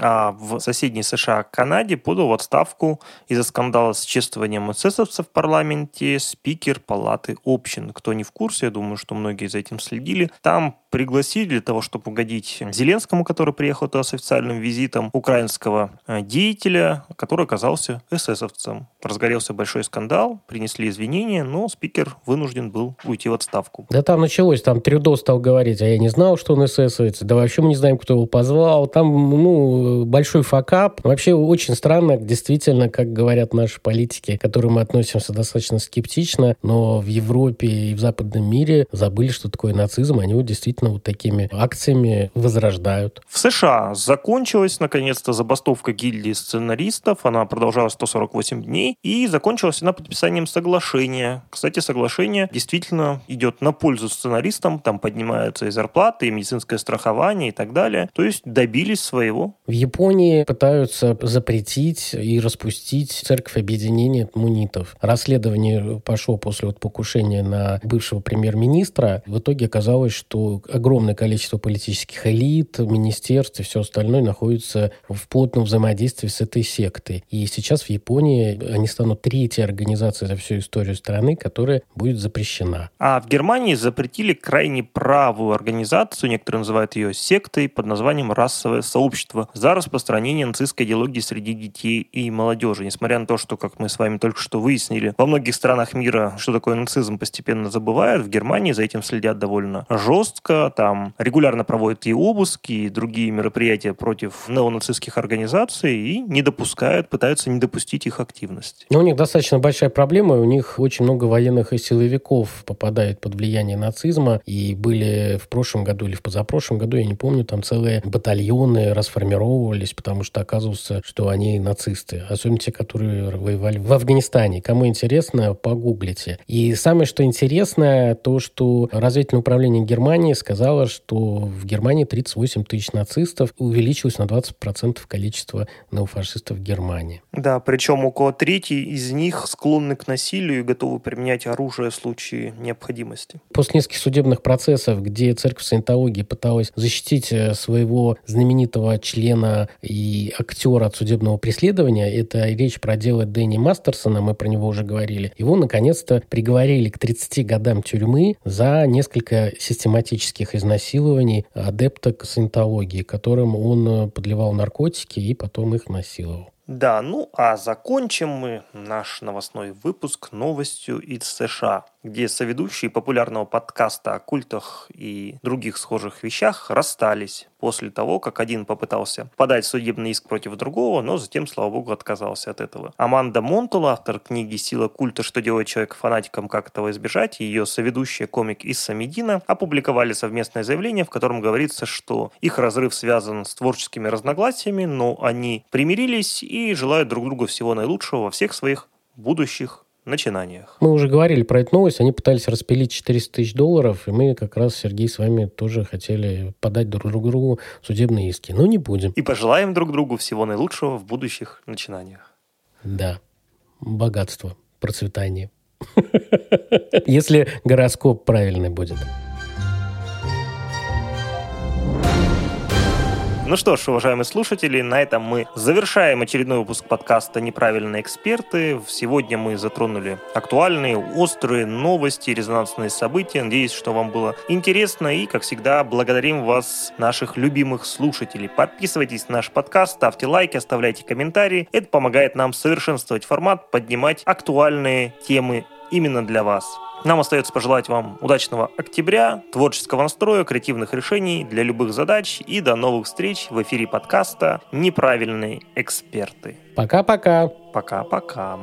[SPEAKER 3] а в соседней США Канаде подал в отставку из-за скандала с чествованием эсэсовцев в парламенте спикер палаты общин. Кто не в курсе, я думаю, что многие за этим следили. Там пригласили для того, чтобы угодить Зеленскому, который приехал туда с официальным визитом, украинского э, деятеля, который оказался эсэсовцем. Разгорелся большой скандал, принесли извинения, но спикер вынужден был уйти в отставку.
[SPEAKER 2] Да там началось, там Трюдо стал говорить, а я не знал, что он эсэсовец, да вообще мы не знаем, кто его позвал. Там, ну, большой факап. Вообще очень странно, действительно, как говорят наши политики, к которым мы относимся достаточно скептично, но в Европе и в западном мире забыли, что такое нацизм, они вот действительно действительно вот такими акциями возрождают.
[SPEAKER 3] В США закончилась, наконец-то, забастовка гильдии сценаристов. Она продолжалась 148 дней и закончилась она подписанием соглашения. Кстати, соглашение действительно идет на пользу сценаристам. Там поднимаются и зарплаты, и медицинское страхование и так далее. То есть добились своего.
[SPEAKER 2] В Японии пытаются запретить и распустить церковь объединения мунитов. Расследование пошло после вот покушения на бывшего премьер-министра. В итоге оказалось, что огромное количество политических элит, министерств и все остальное находится в плотном взаимодействии с этой сектой. И сейчас в Японии они станут третьей организацией за всю историю страны, которая будет запрещена.
[SPEAKER 3] А в Германии запретили крайне правую организацию, некоторые называют ее сектой, под названием «Расовое сообщество», за распространение нацистской идеологии среди детей и молодежи. Несмотря на то, что, как мы с вами только что выяснили, во многих странах мира, что такое нацизм, постепенно забывают, в Германии за этим следят довольно жестко, там регулярно проводят и обыски, и другие мероприятия против неонацистских организаций и не допускают, пытаются не допустить их активности.
[SPEAKER 2] Но у них достаточно большая проблема, у них очень много военных и силовиков попадает под влияние нацизма, и были в прошлом году или в позапрошлом году, я не помню, там целые батальоны расформировывались, потому что оказывается, что они нацисты, особенно те, которые воевали в Афганистане. Кому интересно, погуглите. И самое, что интересно, то, что разведывательное управление Германии сказала, что в Германии 38 тысяч нацистов увеличилось на 20% количество неофашистов в Германии.
[SPEAKER 3] Да, причем около трети из них склонны к насилию и готовы применять оружие в случае необходимости.
[SPEAKER 2] После нескольких судебных процессов, где церковь саентологии пыталась защитить э, своего знаменитого члена и актера от судебного преследования, это речь про дело Дэнни Мастерсона, мы про него уже говорили, его наконец-то приговорили к 30 годам тюрьмы за несколько систематических садистских изнасилований адепта саентологии, которым он э, подливал наркотики и потом их насиловал.
[SPEAKER 3] Да, ну а закончим мы наш новостной выпуск новостью из США, где соведущие популярного подкаста о культах и других схожих вещах расстались после того, как один попытался подать судебный иск против другого, но затем, слава богу, отказался от этого. Аманда Монтула, автор книги «Сила культа. Что делать человек фанатиком, как этого избежать», и ее соведущая комик Исса Медина опубликовали совместное заявление, в котором говорится, что их разрыв связан с творческими разногласиями, но они примирились и желают друг другу всего наилучшего во всех своих будущих начинаниях.
[SPEAKER 2] Мы уже говорили про эту новость. Они пытались распилить 400 тысяч долларов, и мы как раз, Сергей, с вами тоже хотели подать друг другу судебные иски. Но не будем.
[SPEAKER 3] И пожелаем друг другу всего наилучшего в будущих начинаниях.
[SPEAKER 2] Да. Богатство, процветание. Если гороскоп правильный будет.
[SPEAKER 3] Ну что ж, уважаемые слушатели, на этом мы завершаем очередной выпуск подкаста «Неправильные эксперты». Сегодня мы затронули актуальные, острые новости, резонансные события. Надеюсь, что вам было интересно. И, как всегда, благодарим вас, наших любимых слушателей. Подписывайтесь на наш подкаст, ставьте лайки, оставляйте комментарии. Это помогает нам совершенствовать формат, поднимать актуальные темы именно для вас. Нам остается пожелать вам удачного октября, творческого настроя, креативных решений для любых задач и до новых встреч в эфире подкаста «Неправильные эксперты».
[SPEAKER 2] Пока-пока.
[SPEAKER 3] Пока-пока.